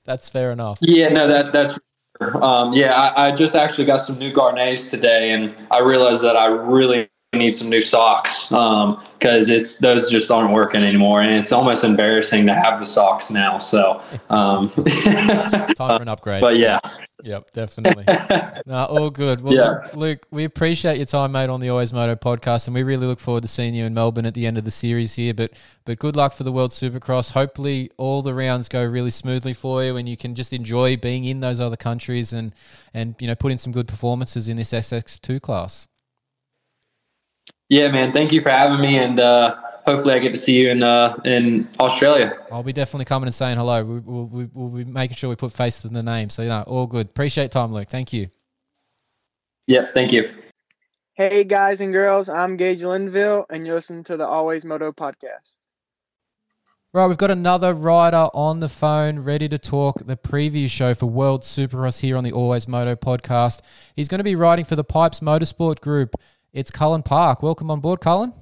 that's fair enough. yeah, no, that that's. Um, yeah, I, I just actually got some new Gaernes today, and I realized that I really need some new socks because it's those just aren't working anymore, and it's almost embarrassing to have the socks now. So, um, Time for an upgrade. but yeah, Yep, definitely. no, all good. Well, Yeah. Luke, Luke, we appreciate your time, mate, on the Always Moto podcast, and we really look forward to seeing you in Melbourne at the end of the series here. But but good luck for the World Supercross. Hopefully, all the rounds go really smoothly for you, and you can just enjoy being in those other countries and and you know put in some good performances in this SX2 class. Yeah, man. Thank you for having me, and uh, hopefully, I get to see you in uh, in Australia. I'll be definitely coming and saying hello. We, we'll, we, we'll be making sure we put faces in the name. So, you know, all good. Appreciate time, Luke. Thank you. Yep, thank you. Hey guys and girls, I'm Gage Linville, and you're listening to the Always Moto podcast. Right, we've got another rider on the phone ready to talk the preview show for World Supercross here on the Always Moto podcast. He's going to be riding for the Pipes Motorsport Group. It's Cullin Park. Welcome on board, Cullin.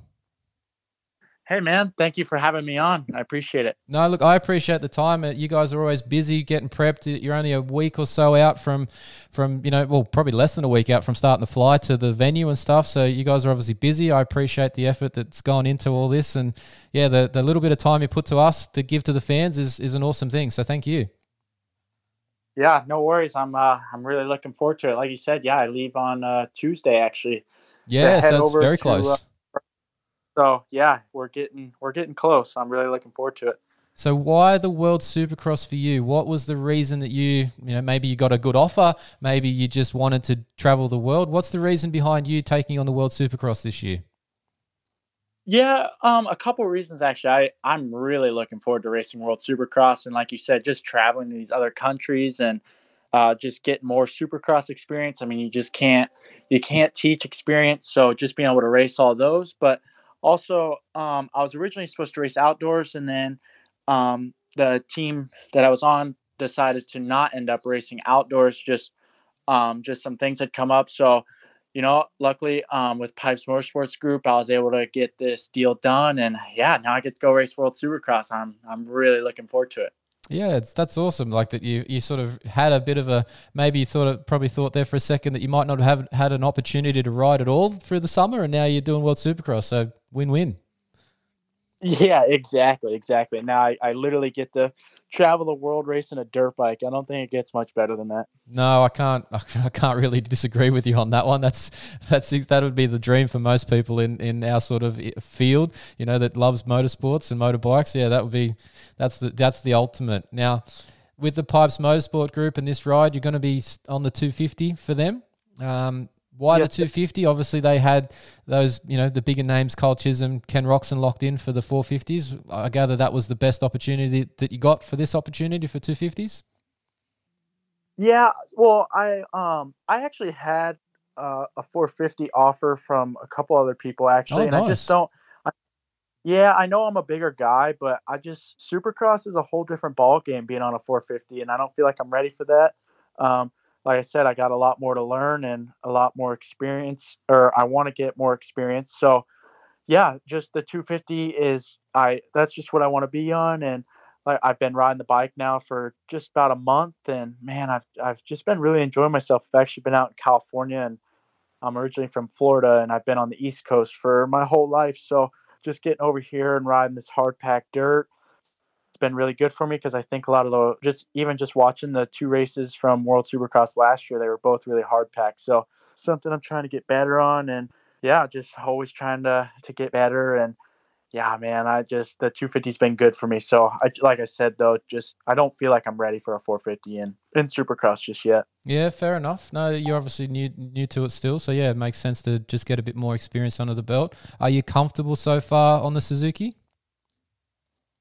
Hey man, thank you for having me on. I appreciate it. No, look, I appreciate the time. Uh, You guys are always busy getting prepped. You're only a week or so out from, from you know, well, probably less than a week out from starting the fly to the venue and stuff. So you guys are obviously busy. I appreciate the effort that's gone into all this, and yeah, the the little bit of time you put to us to give to the fans is is an awesome thing. So thank you. Yeah, no worries. I'm uh, I'm really looking forward to it. Like you said, yeah, I leave on uh, Tuesday actually. So it's very to, close. uh, So yeah, we're getting we're getting close. I'm really looking forward to it. So why the World Supercross for you? What was the reason that you, you know, maybe you got a good offer, maybe you just wanted to travel the world. What's the reason behind you taking on the World Supercross this year? Yeah, um, a couple reasons actually. I I'm really looking forward to racing World Supercross, and like you said, just traveling to these other countries and uh, just get more Supercross experience. I mean, you just can't you can't teach experience, so just being able to race all those. But also, um, I was originally supposed to race outdoors, and then um, the team that I was on decided to not end up racing outdoors. Just um, just some things had come up, so you know, luckily um, with Pipes Motorsports Group, I was able to get this deal done, and yeah, now I get to go race World Supercross. I'm I'm really looking forward to it. Yeah, that's awesome. Like that you you sort of had a bit of a maybe you thought it probably thought there for a second that you might not have had an opportunity to ride at all through the summer, and now you're doing World Supercross. So win win. Yeah, exactly, exactly. Now I, I literally get to travel the world racing a dirt bike. I don't think it gets much better than that. No, I can't. I can't really disagree with you on that one. That's that's that would be the dream for most people in in our sort of field. You know that loves motorsports and motorbikes. Yeah, that would be that's the that's the ultimate. Now, with the Pipes Motorsport Group and this ride, you're going to be on the 250 for them. Um, why the 250? Obviously, they had those, you know, the bigger names, Kyle Chisholm, Ken Roczen locked in for the 450s. I gather that was the best opportunity that you got for this opportunity for 250s. Yeah, well, I um I actually had uh, a 450 offer from a couple other people actually, Oh, and I just don't. I, yeah, I know I'm a bigger guy, but I just Supercross is a whole different ball game being on a 450, and I don't feel like I'm ready for that. Um, like I said, I got a lot more to learn and a lot more experience, or I want to get more experience. So, yeah, just the 250 is I. That's just what I want to be on, and like I've been riding the bike now for just about a month, and man, I've I've just been really enjoying myself. I've actually been out in California, and I'm originally from Florida, and I've been on the East Coast for my whole life. So just getting over here and riding this hard packed dirt, been really good for me because I think a lot of the just even just watching the two races from World Supercross last year, they were both really hard packed. So something I'm trying to get better on, and yeah, just always trying to to get better and yeah, man, I just the 250's been good for me. So I like I said though, just I don't feel like I'm ready for a 450 in in Supercross just yet. Yeah, fair enough. No, you're obviously new new to it still, so yeah, it makes sense to just get a bit more experience under the belt. Are you comfortable so far on the Suzuki?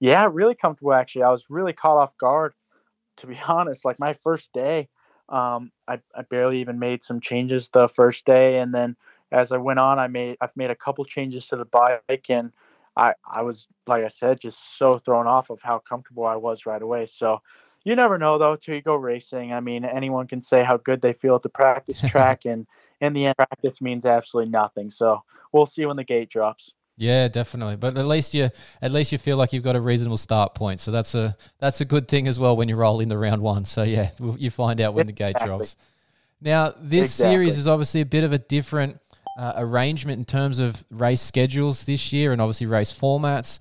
Yeah, really comfortable actually. I was really caught off guard, to be honest. Like my first day, um, I, I barely even made some changes the first day, and then as I went on, I made I've made a couple changes to the bike, and I I was like I said, just so thrown off of how comfortable I was right away. So you never know though till you go racing. I mean, anyone can say how good they feel at the practice track, and in the end, practice means absolutely nothing. So we'll see when the gate drops. Yeah, definitely. But at least you at least you feel like you've got a reasonable start point. So that's a that's a good thing as well when you roll into round one. So yeah, you find out when the gate drops. Now this series is obviously a bit of a different uh, arrangement in terms of race schedules this year, and obviously race formats.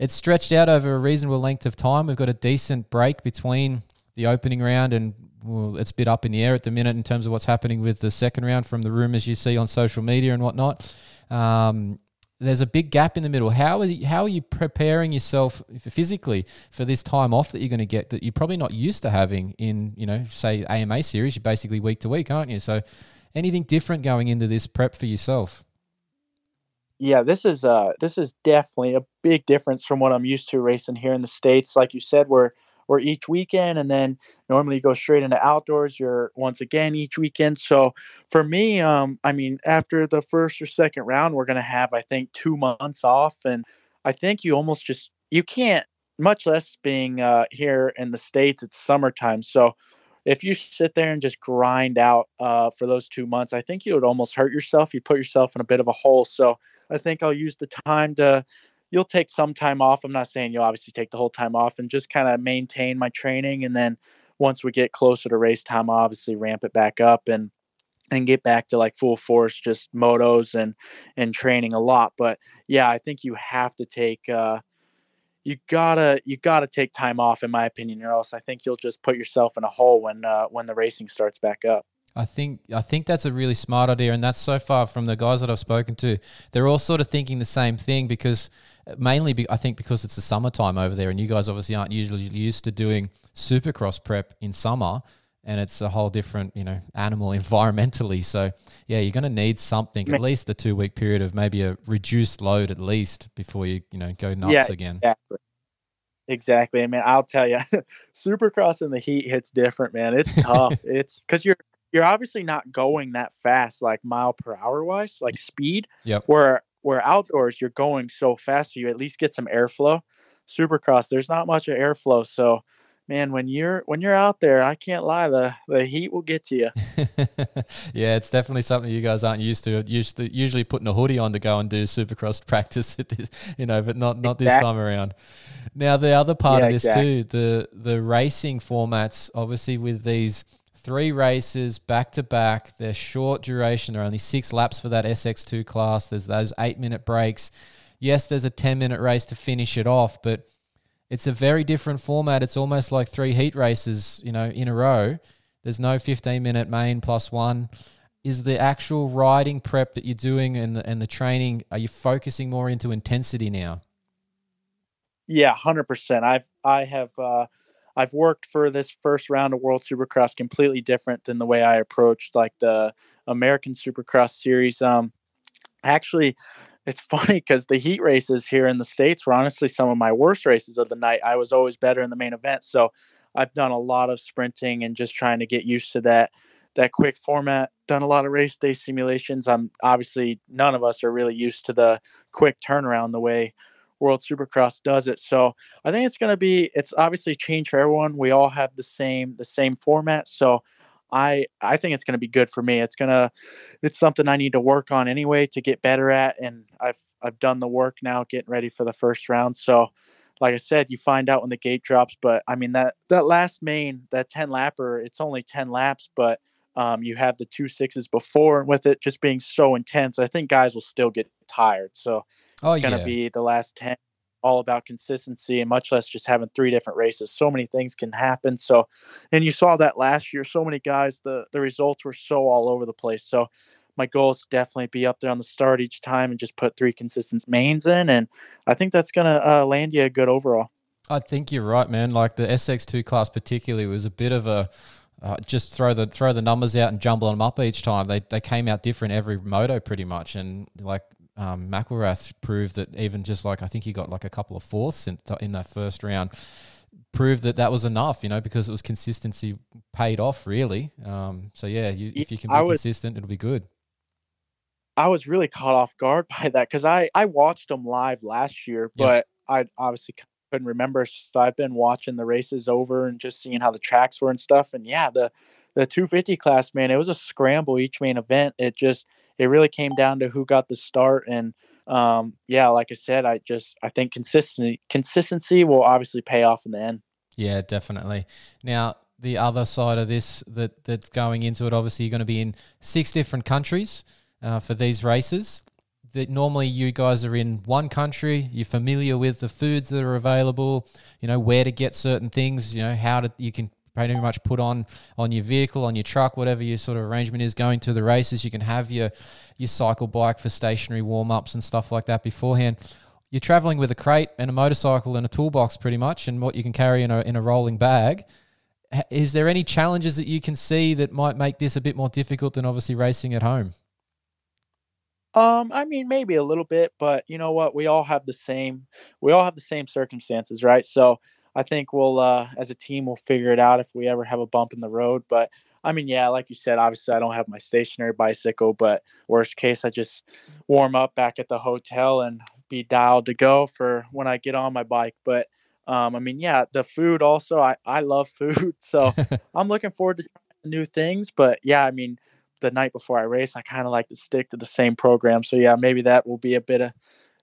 It's stretched out over a reasonable length of time. We've got a decent break between the opening round and well, it's a bit up in the air at the minute in terms of what's happening with the second round from the rumors you see on social media and whatnot. Um, there's a big gap in the middle. How are you, how are you preparing yourself physically for this time off that you're going to get that you're probably not used to having in you know say AMA series? You're basically week to week, aren't you? So anything different going into this prep for yourself? yeah this is uh this is definitely a big difference from what i'm used to racing here in the states like you said we're we're each weekend and then normally you go straight into outdoors you're once again each weekend so for me um i mean after the first or second round we're going to have i think two months off and i think you almost just you can't much less being uh here in the states it's summertime so if you sit there and just grind out uh, for those two months, I think you would almost hurt yourself. You put yourself in a bit of a hole. So I think I'll use the time to. You'll take some time off. I'm not saying you'll obviously take the whole time off, and just kind of maintain my training. And then once we get closer to race time, I'll obviously ramp it back up and and get back to like full force, just motos and and training a lot. But yeah, I think you have to take. Uh, you gotta you gotta take time off in my opinion or else i think you'll just put yourself in a hole when uh, when the racing starts back up I think I think that's a really smart idea, and that's so far from the guys that I've spoken to. They're all sort of thinking the same thing because mainly be, I think because it's the summertime over there, and you guys obviously aren't usually used to doing supercross prep in summer, and it's a whole different you know animal environmentally. So yeah, you're going to need something at least a two week period of maybe a reduced load at least before you you know go nuts Yeah, again. exactly exactly I mean, i'll tell you supercross in the heat hits different man it's tough it's because you're you're obviously not going that fast like mile per hour wise like speed Yep. where where outdoors you're going so fast you at least get some airflow supercross there's not much of airflow so man when you're when you're out there i can't lie the the heat will get to you yeah, it's definitely something you guys aren't used to. Used to usually putting a hoodie on to go and do supercross practice, at this, you know, but not not this time around. Now the other part Yeah, of this exactly. too, the the racing formats, obviously with these three races back to back, they're short duration. They're only six laps for that SX2 class. There's those eight minute breaks. Yes, there's a ten minute race to finish it off, but it's a very different format. It's almost like three heat races, you know, in a row. There's no 15 minute main plus one. Is the actual riding prep that you're doing and the, and the training, are you focusing more into intensity now? Yeah, hundred percent. I've I have uh, I've worked for this first round of World Supercross completely different than the way I approached like the American Supercross series. Um, actually, it's funny because the heat races here in the states were honestly some of my worst races of the night. I was always better in the main event, so I've done a lot of sprinting and just trying to get used to that that quick format. Done a lot of race day simulations. I'm obviously none of us are really used to the quick turnaround the way World Supercross does it. So I think it's going to be it's obviously change for everyone. We all have the same the same format. So I I think it's going to be good for me. It's going to it's something I need to work on anyway to get better at and I've I've done the work now getting ready for the first round. So like I said, you find out when the gate drops, but I mean that that last main, that 10 lapper, it's only 10 laps, but um, you have the two sixes before and with it just being so intense, I think guys will still get tired. So Oh it's going to be the last 10 all about consistency and much less just having three different races. So many things can happen. So and you saw that last year so many guys the the results were so all over the place. So my goal is to definitely be up there on the start each time and just put three consistent mains in and i think that's going to uh, land you a good overall. I think you're right, man. Like the SX2 class, particularly, was a bit of a uh, just throw the throw the numbers out and jumble them up each time. They they came out different every moto pretty much, and like um, McElrath proved that even just like I think he got like a couple of fourths in, in that first round, proved that that was enough, you know, because it was consistency paid off really. Um, so yeah, you, if you can be would- consistent, it'll be good. I was really caught off guard by that because I I watched them live last year, Yeah. but I obviously couldn't remember. So I've been watching the races over and just seeing how the tracks were and stuff. And yeah, the the 250 class, man, it was a scramble each main event. It just it really came down to who got the start and. Um, yeah, like I said, I just I think consistency consistency will obviously pay off in the end. Yeah, definitely. Now, the other side of this that that's going into it, obviously, you're going to be in six different countries uh, for these races. That normally you guys are in one country. You're familiar with the foods that are available. You know where to get certain things. You know how to you can pretty much put on on your vehicle, on your truck, whatever your sort of arrangement is. Going to the races, you can have your your cycle bike for stationary warm ups and stuff like that beforehand you're traveling with a crate and a motorcycle and a toolbox pretty much and what you can carry in a, in a rolling bag is there any challenges that you can see that might make this a bit more difficult than obviously racing at home Um, I mean, maybe a little bit, but you know what? We all have the same, we all have the same circumstances, right? So I think we'll, uh, as a team, we'll figure it out if we ever have a bump in the road. But I mean, yeah, like you said, obviously I don't have my stationary bicycle, but worst case, I just warm up back at the hotel and be dialed to go for when I get on my bike. But um, I mean, yeah, the food also, I, I love food. So I'm looking forward to new things. But yeah, I mean, the night before I race, I kind of like to stick to the same program. So yeah, maybe that will be a bit a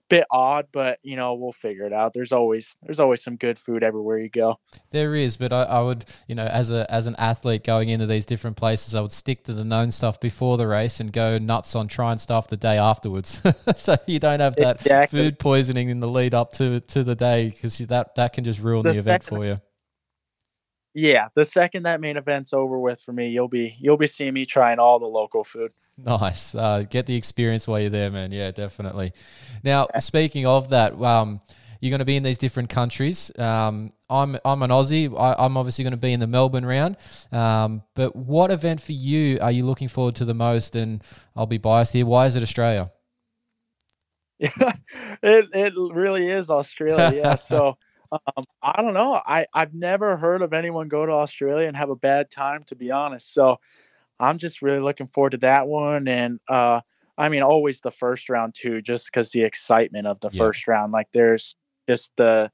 bit odd, but you know, we'll figure it out. There's always there's always some good food everywhere you go. there is but I, I would you know as a as an athlete going into these different places i would stick to the known stuff before the race and go nuts on trying stuff the day afterwards so you don't have that Exactly. food poisoning in the lead up to to the day because that that can just ruin the, The event for you Yeah, the second that main event's over with for me, you'll be you'll be seeing me trying all the local food. Nice. Uh, get the experience while you're there, man. Yeah, definitely. Now, speaking of that, um, you're going to be in these different countries. Um, I'm I'm an Aussie. I, I'm obviously going to be in the Melbourne round. Um, but what event for you are you looking forward to the most? And I'll be biased here. Why is it Australia? Yeah, it it really is Australia. Yeah, so um, I don't know. I I've never heard of anyone go to Australia and have a bad time, to be honest. So I'm just really looking forward to that one. And uh, I mean, always the first round too, just because the excitement of the Yeah. first round. Like there's just the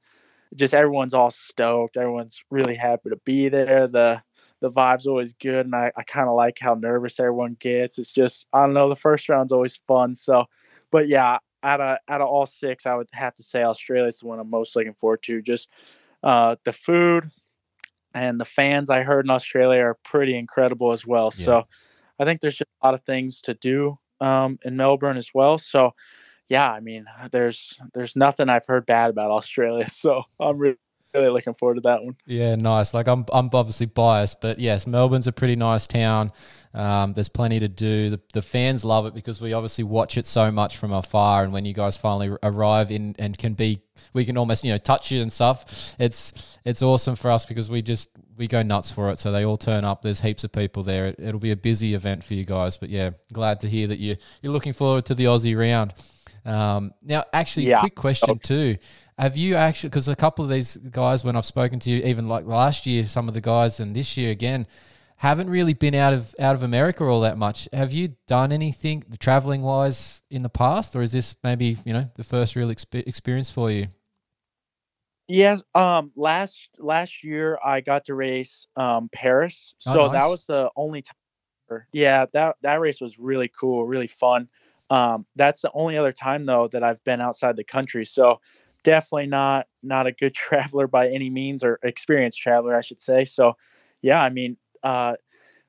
just everyone's all stoked. Everyone's really happy to be there. The the vibe's always good, and I, I kind of like how nervous everyone gets. It's just I don't know. The first round's always fun. So, but yeah, out of out of all six, I would have to say Australia's the one I'm most looking forward to. Just uh, the food and the fans I heard in Australia are pretty incredible as well. Yeah. So I think there's just a lot of things to do um, in Melbourne as well. So yeah, I mean, there's there's nothing I've heard bad about Australia. So I'm really really looking forward to that one. Yeah, nice. Like I'm, I'm obviously biased, but yes, Melbourne's a pretty nice town. Um, there's plenty to do. The, the fans love it because we obviously watch it so much from afar. And when you guys finally arrive in and can be, we can almost you know touch you and stuff. It's it's awesome for us because we just we go nuts for it. So they all turn up. There's heaps of people there. It, it'll be a busy event for you guys. But yeah, glad to hear that you you're looking forward to the Aussie round. Um, now, actually, Yeah. quick question too. Have you actually, because a couple of these guys, when I've spoken to you, even like last year, some of the guys, and this year again, haven't really been out of out of America all that much. Have you done anything traveling wise in the past, or is this maybe you know the first real exp- experience for you? Yes. Um. Last last year I got to race um Paris, Oh, so that was the only time. Yeah, that that race was really cool, really fun. Um, that's the only other time though that I've been outside the country. So definitely not not a good traveler by any means, or experienced traveler, I should say. So yeah, I mean, uh,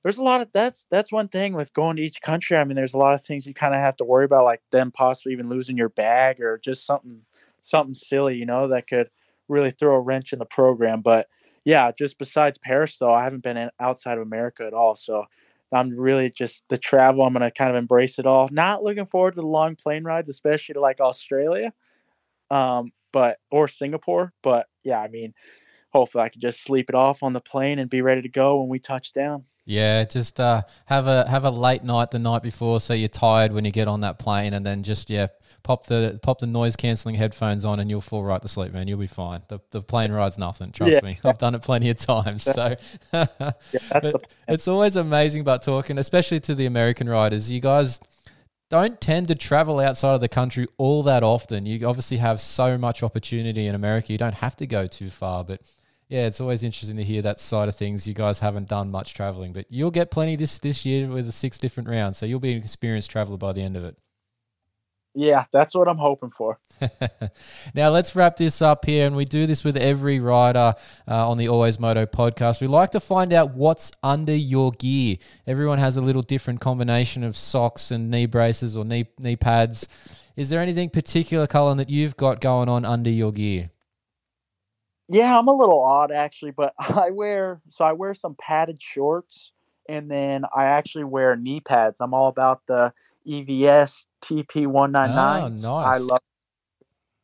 there's a lot of that's that's one thing with going to each country. I mean, there's a lot of things you kind of have to worry about, like them possibly even losing your bag or just something something silly, you know, that could really throw a wrench in the program. But yeah, just besides Paris, though, I haven't been in, outside of America at all. So I'm really just the travel. I'm gonna kind of embrace it all. Not looking forward to the long plane rides, especially to like Australia, um, but or Singapore. But yeah, I mean, hopefully I can just sleep it off on the plane and be ready to go when we touch down. Yeah, just uh, have a have a late night the night before, so you're tired when you get on that plane, and then just yeah, pop the pop the noise cancelling headphones on, and you'll fall right to sleep, man. You'll be fine. The the plane ride's nothing. Trust Yeah, me, I've done it plenty of times. So Yeah, that's But the it's always amazing about talking, especially to the American riders. You guys don't tend to travel outside of the country all that often. You obviously have so much opportunity in America. You don't have to go too far, but yeah, it's always interesting to hear that side of things. You guys haven't done much traveling, but you'll get plenty this this year with the six different rounds. So you'll be an experienced traveler by the end of it. Yeah, that's what I'm hoping for. now let's wrap this up here, and we do this with every rider uh, on the Always Moto podcast. We like to find out what's under your gear. Everyone has a little different combination of socks and knee braces or knee knee pads. Is there anything particular, Cullin, that you've got going on under your gear? Yeah, I'm a little odd actually, but I wear so I wear some padded shorts and then I actually wear knee pads. I'm all about the EVS TP 199. Oh, I love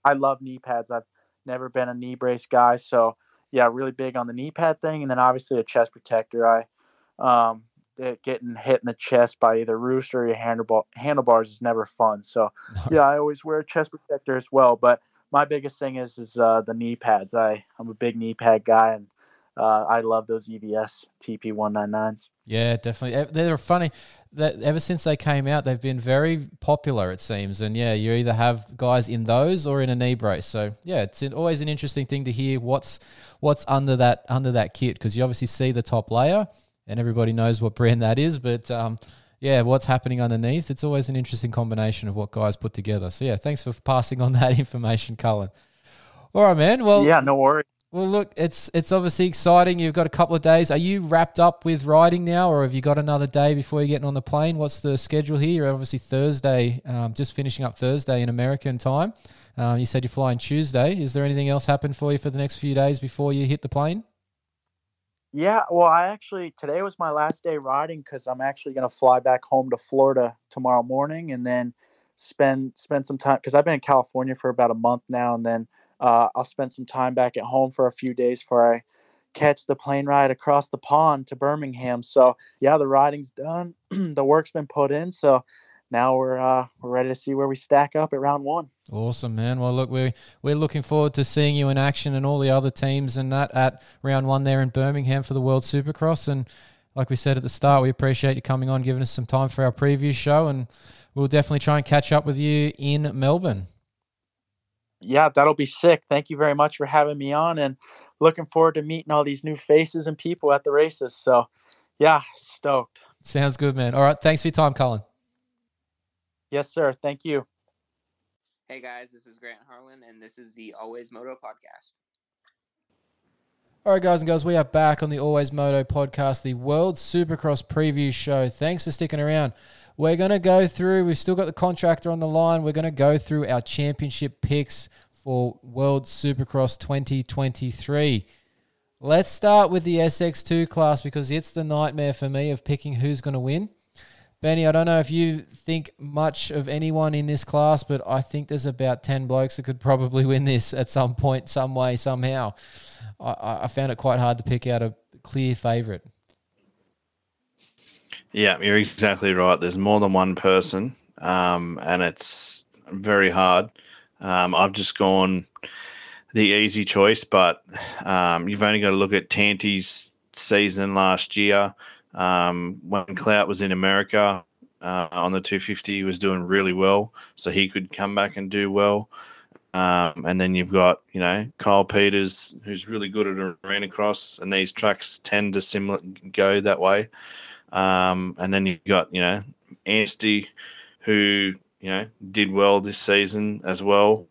I love knee pads. I've never been a knee brace guy, so yeah, really big on the knee pad thing and then obviously a chest protector. I um it- getting hit in the chest by either rooster or your handlebar, handlebars is never fun. So yeah, I always wear a chest protector as well. But my biggest thing is is uh, the knee pads. I I'm a big knee pad guy, and uh, I love those EVS TP one nine nines. Yeah, definitely. They're funny. That ever since they came out, they've been very popular. It seems, and yeah, you either have guys in those or in a knee brace. So yeah, it's an, always an interesting thing to hear what's what's under that under that kit because you obviously see the top layer, and everybody knows what brand that is. But um, yeah, what's happening underneath? It's always an interesting combination of what guys put together. So yeah, thanks for passing on that information, Cullin. All right, man. Well, yeah, no worries. Well, look, it's it's obviously exciting. You've got a couple of days. Are you wrapped up with riding now, or have you got another day before you're getting on the plane? What's the schedule here? You're obviously Thursday, um, just finishing up Thursday in American time. Um, you said you're flying Tuesday. Is there anything else happen for you for the next few days before you hit the plane? Yeah, well, I actually today was my last day riding because I'm actually gonna fly back home to Florida tomorrow morning and then spend spend some time because I've been in California for about a month now, and then uh, I'll spend some time back at home for a few days before I catch the plane ride across the pond to Birmingham. So yeah, the riding's done, the work's been put in, so now we're uh, we're ready to see where we stack up at round one. Awesome, man. Well, look, we're we're looking forward to seeing you in action and all the other teams and that at round one there in Birmingham for the World Supercross. And like we said at the start, we appreciate you coming on, giving us some time for our preview show, and we'll definitely try and catch up with you in Melbourne. Yeah, that'll be sick. Thank you very much for having me on and looking forward to meeting all these new faces and people at the races. So, yeah, stoked. Sounds good, man. All right, thanks for your time, Cullin. Yes, sir. Thank you. Hey guys, this is Grant Harlan, and this is the Always Moto podcast. All right, guys and girls, we are back on the Always Moto podcast, the World Supercross preview show. Thanks for sticking around. We're going to go through, we've still got the contractor on the line. We're going to go through our championship picks for World Supercross 2023. Let's start with the SX2 class because it's the nightmare for me of picking who's going to win. Benny, I don't know if you think much of anyone in this class, but I think there's about 10 blokes that could probably win this at some point, some way, somehow. I- I, found it quite hard to pick out a clear favourite. Yeah, you're exactly right. There's more than one person, um, and it's very hard. Um, I've just gone the easy choice, but um, you've only got to look at Tanti's season last year. Um, when Clout was in America uh, on the 250, he was doing really well, so he could come back and do well. Um, and then you've got, you know, Kyle Peters, who's really good at arena cross, and these tracks tend to similar go that way. Um, and then you've got, you know, Anstie, who, you know, did well this season as well.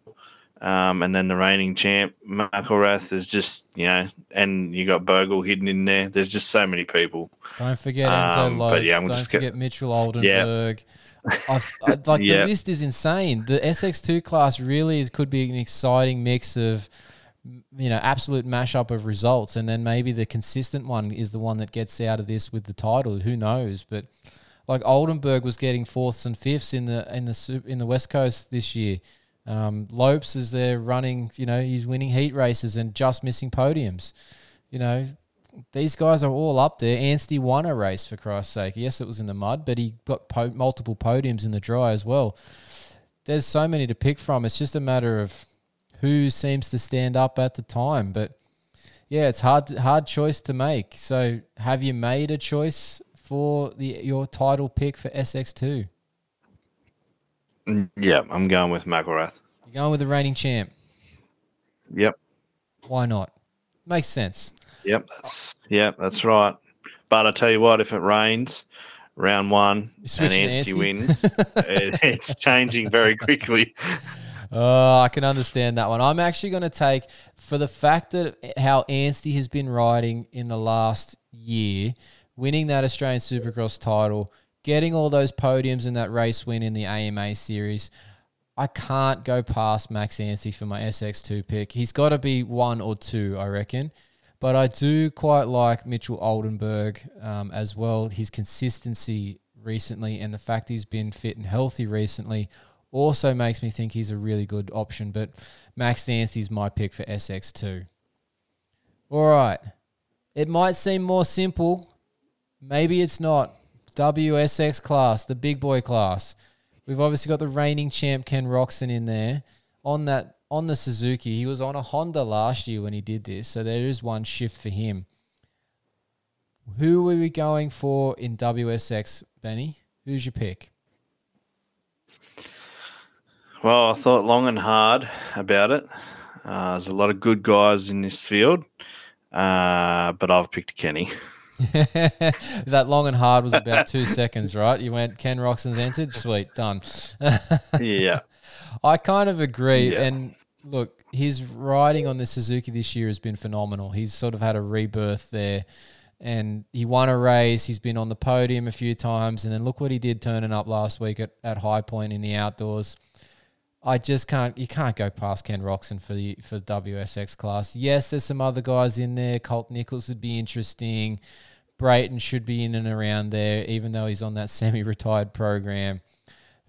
Um, and then the reigning champ, McElrath, is just, you know, and you got Bogle hidden in there. There's just so many people. Don't forget Enzo Um, Lopes. but yeah, Don't just forget get- Mitchell Oldenburg. I've, I, like Yeah. the list is insane. The SX2 class really is, could be an exciting mix of, you know, absolute mashup of results, and then maybe the consistent one is the one that gets out of this with the title. Who knows? But like Oldenburg was getting fourths and fifths in the in the in the West Coast this year. Um, Lopes is there running. You know, he's winning heat races and just missing podiums. You know, these guys are all up there. Anstie won a race for Christ's sake. Yes, it was in the mud, but he got po- multiple podiums in the dry as well. There's so many to pick from. It's just a matter of who seems to stand up at the time. But yeah, it's hard hard choice to make. So have you made a choice for the your title pick for SX2? Mm, Yeah, I'm going with McElrath. You're going with the reigning champ. Yep. Why not? Makes sense. Yep, that's yep, that's right. But I tell you what, if it rains, round one and switching to Anstie Anstie? wins, it, it's changing very quickly. Oh, I can understand that one. I'm actually going to take for the fact that how Anstie has been riding in the last year, winning that Australian Supercross title, getting all those podiums in that race win in the AMA series. I can't go past Max Anstie for my SX2 pick. He's got to be one or two, I reckon. But I do quite like Mitchell Oldenburg um, as well. His consistency recently and the fact he's been fit and healthy recently also makes me think he's a really good option. But Max Anstie's my pick for SX2. All right. It might seem more simple. Maybe it's not. WSX class, the big boy class. We've obviously got the reigning champ Ken Roczen in there on that on the Suzuki. He was on a Honda last year when he did this, so there is one shift for him. Who are we going for in WSX, Benny? Who's your pick? Well, I thought long and hard about it. Uh, there's a lot of good guys in this field, uh, but I've picked Kenny. that long and hard was about two seconds, right? You went Ken Roczen's entered, sweet, done. Yeah. I kind of agree. Yeah. And look, his riding on the Suzuki this year has been phenomenal. He's sort of had a rebirth there. And he won a race. He's been on the podium a few times. And then look what he did turning up last week at, at High Point in the outdoors. I just can't. You can't go past Ken Roczen for the for WSX class. Yes, there's some other guys in there. Colt Nichols would be interesting. Brayton should be in and around there, even though he's on that semi-retired program.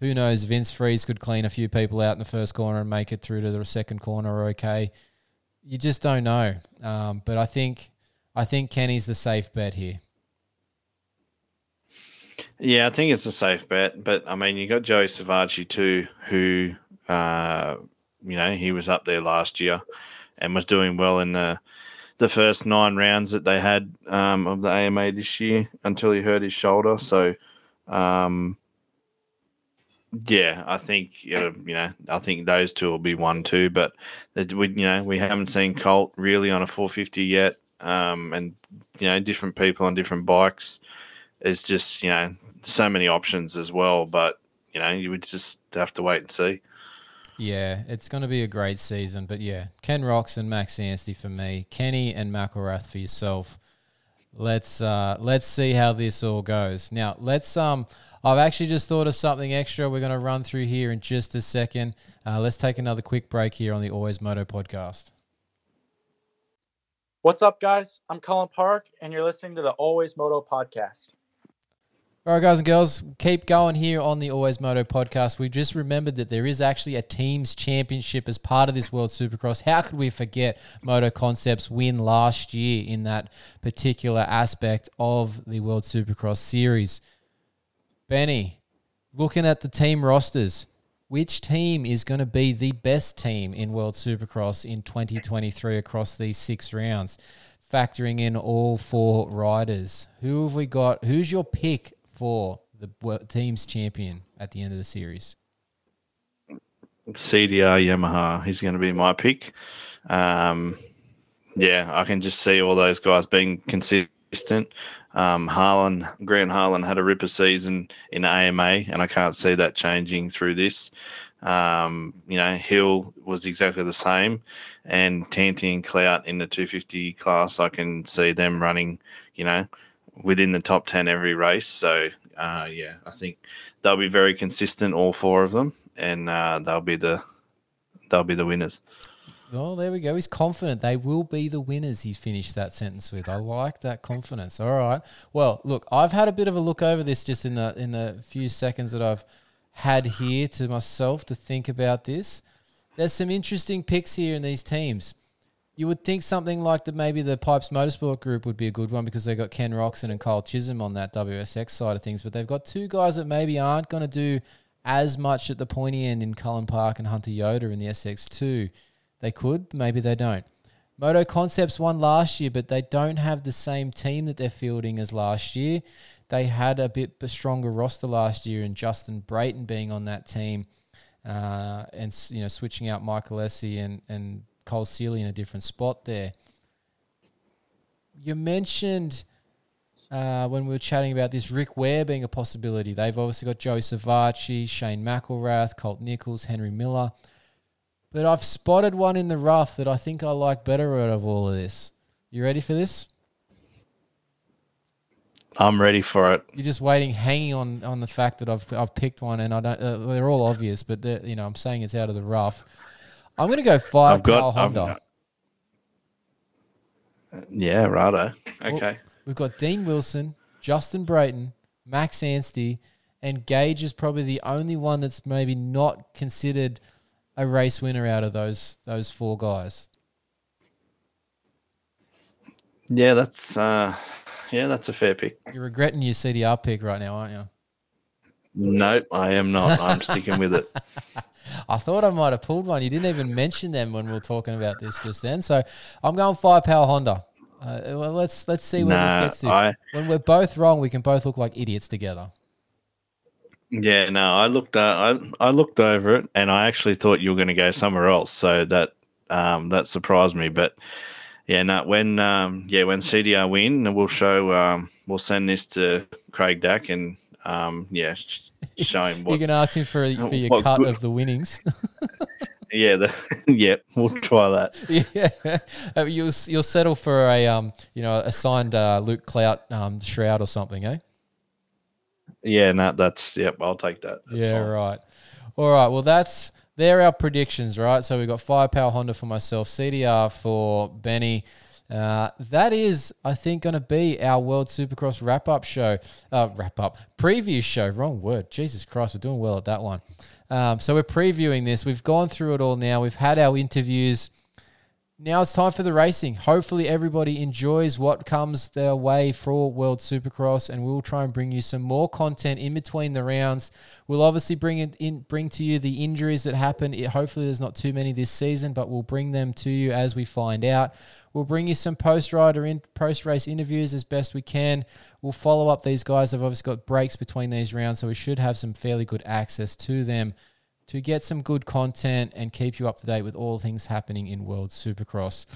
Who knows? Vince Friese could clean a few people out in the first corner and make it through to the second corner. Okay, you just don't know. Um, but I think I think Kenny's the safe bet here. Yeah, I think it's a safe bet. But I mean, you got Joey Savatgy too, who, uh, you know, he was up there last year and was doing well in the the first nine rounds that they had um, of the AMA this year until he hurt his shoulder. So, um, yeah, I think uh, you know, I think those two will be one two. But we, you know, we haven't seen Colt really on a 450 yet, um, and you know, different people on different bikes. It's just you know so many options as well. But you know, you would just have to wait and see. Yeah, it's going to be a great season. But yeah, Ken Roczen Max Anstie for me, Kenny and McElrath for yourself. Let's uh, let's see how this all goes. Now let's um. I've actually just thought of something extra. We're going to run through here in just a second. Uh, let's take another quick break here on the Always Moto podcast. What's up, guys? I'm Cullin Park, and you're listening to the Always Moto podcast. All right, guys and girls, keep going here on the Always Moto podcast. We just remembered that there is actually a teams championship as part of this World Supercross. How could we forget Moto Concepts win last year in that particular aspect of the World Supercross series? Benny, looking at the team rosters, which team is going to be the best team in World Supercross in 2023 across these six rounds? factoring in all four riders. Who have we got? Who's your pick for the team's champion at the end of the series? CDR Yamaha. He's going to be my pick. Um, yeah, I can just see all those guys being consistent. Um, Harlan, Grant Harlan had a ripper season in AMA, and I can't see that changing through this. Um, you know, Hill was exactly the same, and Tanti and Clout in the 250 class, I can see them running, you know, within the top 10 every race. So, uh, yeah, I think they'll be very consistent, all four of them, and uh, they'll be the they'll be the winners. Well, there we go. He's confident they will be the winners. He finished that sentence with. I like that confidence. All right. Well, look, I've had a bit of a look over this just in the in the few seconds that I've had here to myself to think about this. There's some interesting picks here in these teams. You would think something like the maybe the Pipes Motorsport group would be a good one because they've got Ken Roczen and Kyle Chisholm on that WSX side of things, but they've got two guys that maybe aren't going to do as much at the pointy end in Cullin Park and Hunter Yoder in the SX2. They could, maybe they don't. Moto Concepts won last year, but they don't have the same team that they're fielding as last year. They had a bit stronger roster last year, and Justin Brayton being on that team, uh, and you know switching out Mike Alessi and and Cole Seely in a different spot there. You mentioned uh, when we were chatting about this Rick Ware being a possibility. They've obviously got Joey Savatgy, Shane McElrath, Colt Nichols, Henry Miller. But I've spotted one in the rough that I think I like better out of all of this. You ready for this? I'm ready for it. You're just waiting, hanging on on the fact that I've I've picked one, and I don't. Uh, they're all obvious, but you know I'm saying it's out of the rough. I'm going to go five. I've got- Honda. Yeah, righto. Well, Okay. we've got Dean Wilson, Justin Brayton, Max Anstie, and Gage is probably the only one that's maybe not considered a race winner out of those those four guys. Yeah, that's uh, yeah, that's a fair pick. You're regretting your CDR pick right now, aren't you? Nope, I am not. I'm sticking with it. I thought I might have pulled one. You didn't even mention them when we were talking about this just then. So I'm going firepower Honda. Uh, well, let's let's see where Nah, this gets to. I- when we're both wrong, we can both look like idiots together. Yeah, no, I looked uh, I I looked over it and I actually thought you were going to go somewhere else, so that um, that surprised me. But yeah, no, when um, yeah when CDR win, we'll show um, we'll send this to Craig Dack and um, yeah, sh- show him you what. can ask him for for your cut good- of the winnings. Yeah, the, yeah, we'll try that. yeah, Uh, you'll you'll settle for a um you know a signed uh, Luke Clout um shroud or something, eh? Yeah, no, that's yep. I'll take that. That's yeah, fine. right. All right. Well, that's they're our predictions, right? So we've got firepower Honda for myself, CDR for Benny. Uh, that is, I think, going to be our World Supercross wrap up show. Uh, wrap up preview show. Wrong word. Jesus Christ, we're doing well at that one. Um, so we're previewing this. We've gone through it all now. We've had our interviews. Now it's time for the racing. Hopefully, everybody enjoys what comes their way for World Supercross, and we'll try and bring you some more content in between the rounds. We'll obviously bring it in, bring to you the injuries that happen. It, hopefully, there's not too many this season, but we'll bring them to you as we find out. We'll bring you some post rider in post race interviews as best we can. We'll follow up these guys. They've obviously got breaks between these rounds, so we should have some fairly good access to them to get some good content and keep you up to date with all things happening in World Supercross.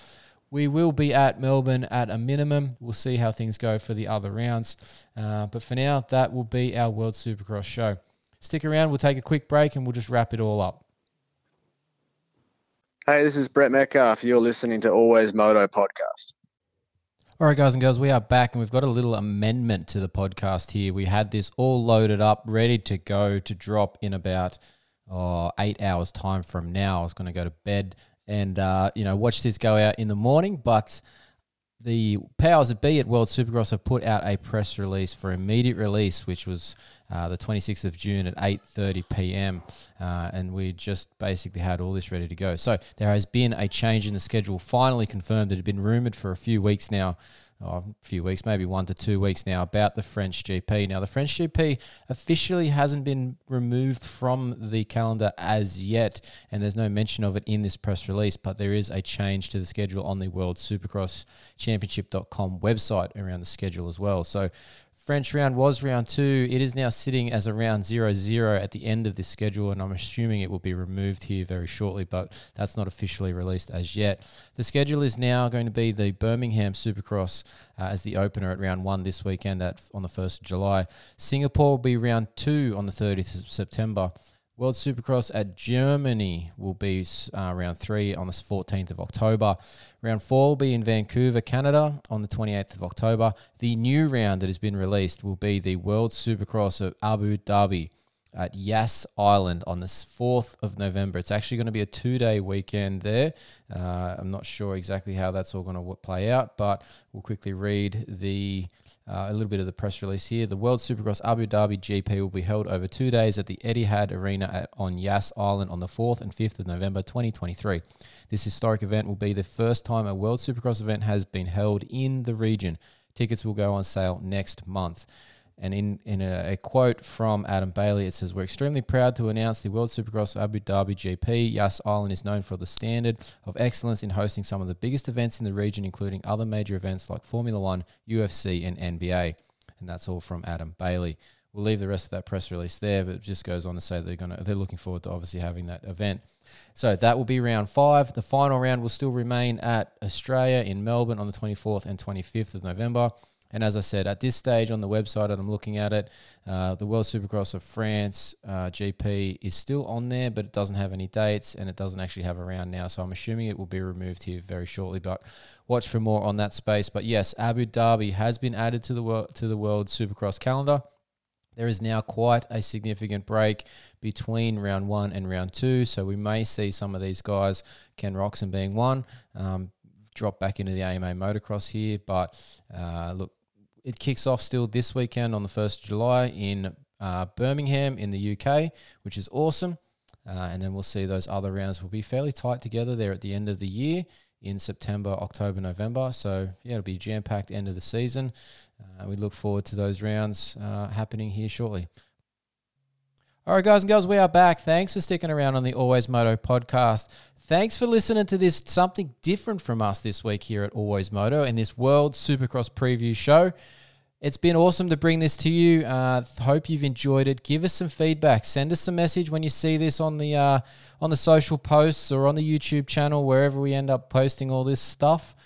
We will be at Melbourne at a minimum. We'll see how things go for the other rounds. Uh, but for now, that will be our World Supercross show. Stick around, we'll take a quick break and we'll just wrap it all up. Hey, this is Brett Metcalf. You're listening to Always Moto podcast. All right, guys and girls, we are back and we've got a little amendment to the podcast here. We had this all loaded up, ready to go to drop in about oh, eight hours' time from now. I was going to go to bed and uh, you know watch this go out in the morning, but the powers that be at World Supercross have put out a press release for immediate release, which was uh, the 26th of June at 8:30 p.m. Uh, and we just basically had all this ready to go. So there has been a change in the schedule, finally confirmed. It had been rumored for a few weeks now oh, a few weeks, maybe one to two weeks now, about the French GP. Now, the French GP officially hasn't been removed from the calendar as yet, and there's no mention of it in this press release, but there is a change to the schedule on the World Supercross Championship.com website around the schedule as well. So, French round was round two. It is now sitting as a round zero zero at the end of this schedule, and I'm assuming it will be removed here very shortly, but that's not officially released as yet. The schedule is now going to be the Birmingham Supercross uh, as the opener at round one this weekend at on the 1st of July. Singapore will be round two on the 30th of September. World Supercross at Germany will be uh, round three on the 14th of October. Round four will be in Vancouver, Canada on the 28th of October. The new round that has been released will be the World Supercross of Abu Dhabi at Yas Island on the 4th of November. It's actually going to be a two day weekend there. Uh, I'm not sure exactly how that's all going to play out, but we'll quickly read the. Uh, a little bit of the press release here. The World Supercross Abu Dhabi GP will be held over two days at the Etihad Arena at, on Yas Island on the 4th and 5th of November 2023. This historic event will be the first time a World Supercross event has been held in the region. Tickets will go on sale next month. And in, in a, a, quote from Adam Bailey, it says, We're extremely proud to announce the World Supercross Abu Dhabi GP. Yas Island is known for the standard of excellence in hosting some of the biggest events in the region, including other major events like Formula One, UFC, and NBA. And that's all from Adam Bailey. We'll leave the rest of that press release there, but it just goes on to say they're gonna they're looking forward to obviously having that event. So that will be round five. The final round will still remain at Australia in Melbourne on the 24th and 25th of November. And as I said, at this stage on the website, and I'm looking at it, uh, the World Supercross of France uh, GP is still on there, but it doesn't have any dates and it doesn't actually have a round now. So I'm assuming it will be removed here very shortly. But watch for more on that space. But yes, Abu Dhabi has been added to the world to the World Supercross calendar. There is now quite a significant break between round one and round two, so we may see some of these guys, Ken Roczen being one, um, drop back into the AMA motocross here. But uh, look, it kicks off still this weekend on the 1st of July in uh, Birmingham in the UK, which is awesome. Uh, and then we'll see those other rounds will be fairly tight together there at the end of the year in September, October, November. So, yeah, it'll be jam packed end of the season. Uh, we look forward to those rounds uh, happening here shortly. All right, guys and girls, we are back. Thanks for sticking around on the Always Moto podcast. Thanks for listening to this something different from us this week here at Always Moto and this World Supercross preview show. It's been awesome to bring this to you. Uh, hope you've enjoyed it. Give us some feedback. Send us a message when you see this on the uh, on the social posts or on the YouTube channel, wherever we end up posting all this stuff.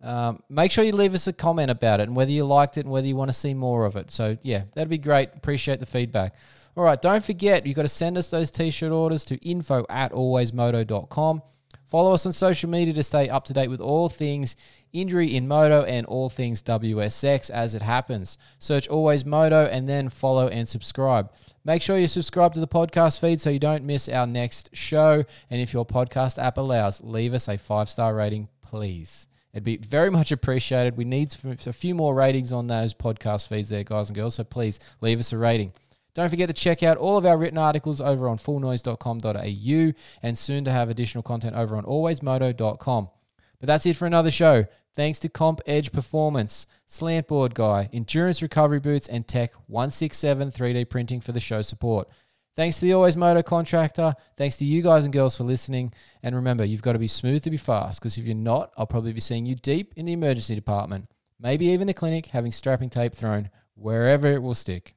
Um, make sure you leave us a comment about it and whether you liked it and whether you want to see more of it. So yeah, that'd be great. Appreciate the feedback. All right, don't forget, you've got to send us those t shirt orders to info at alwaysmoto.com. Follow us on social media to stay up to date with all things injury in moto and all things WSX as it happens. Search Always Moto and then follow and subscribe. Make sure you subscribe to the podcast feed so you don't miss our next show. And if your podcast app allows, leave us a five star rating, please. It'd be very much appreciated. We need a few more ratings on those podcast feeds there, guys and girls. So please leave us a rating. Don't forget to check out all of our written articles over on fullnoise.com.au and soon to have additional content over on alwaysmoto.com. But that's it for another show. Thanks to Comp Edge Performance, Slantboard Guy, Endurance Recovery Boots, and Tech 167 3D Printing for the show support. Thanks to the Always Moto contractor. Thanks to you guys and girls for listening. And remember, you've got to be smooth to be fast because if you're not, I'll probably be seeing you deep in the emergency department, maybe even the clinic, having strapping tape thrown wherever it will stick.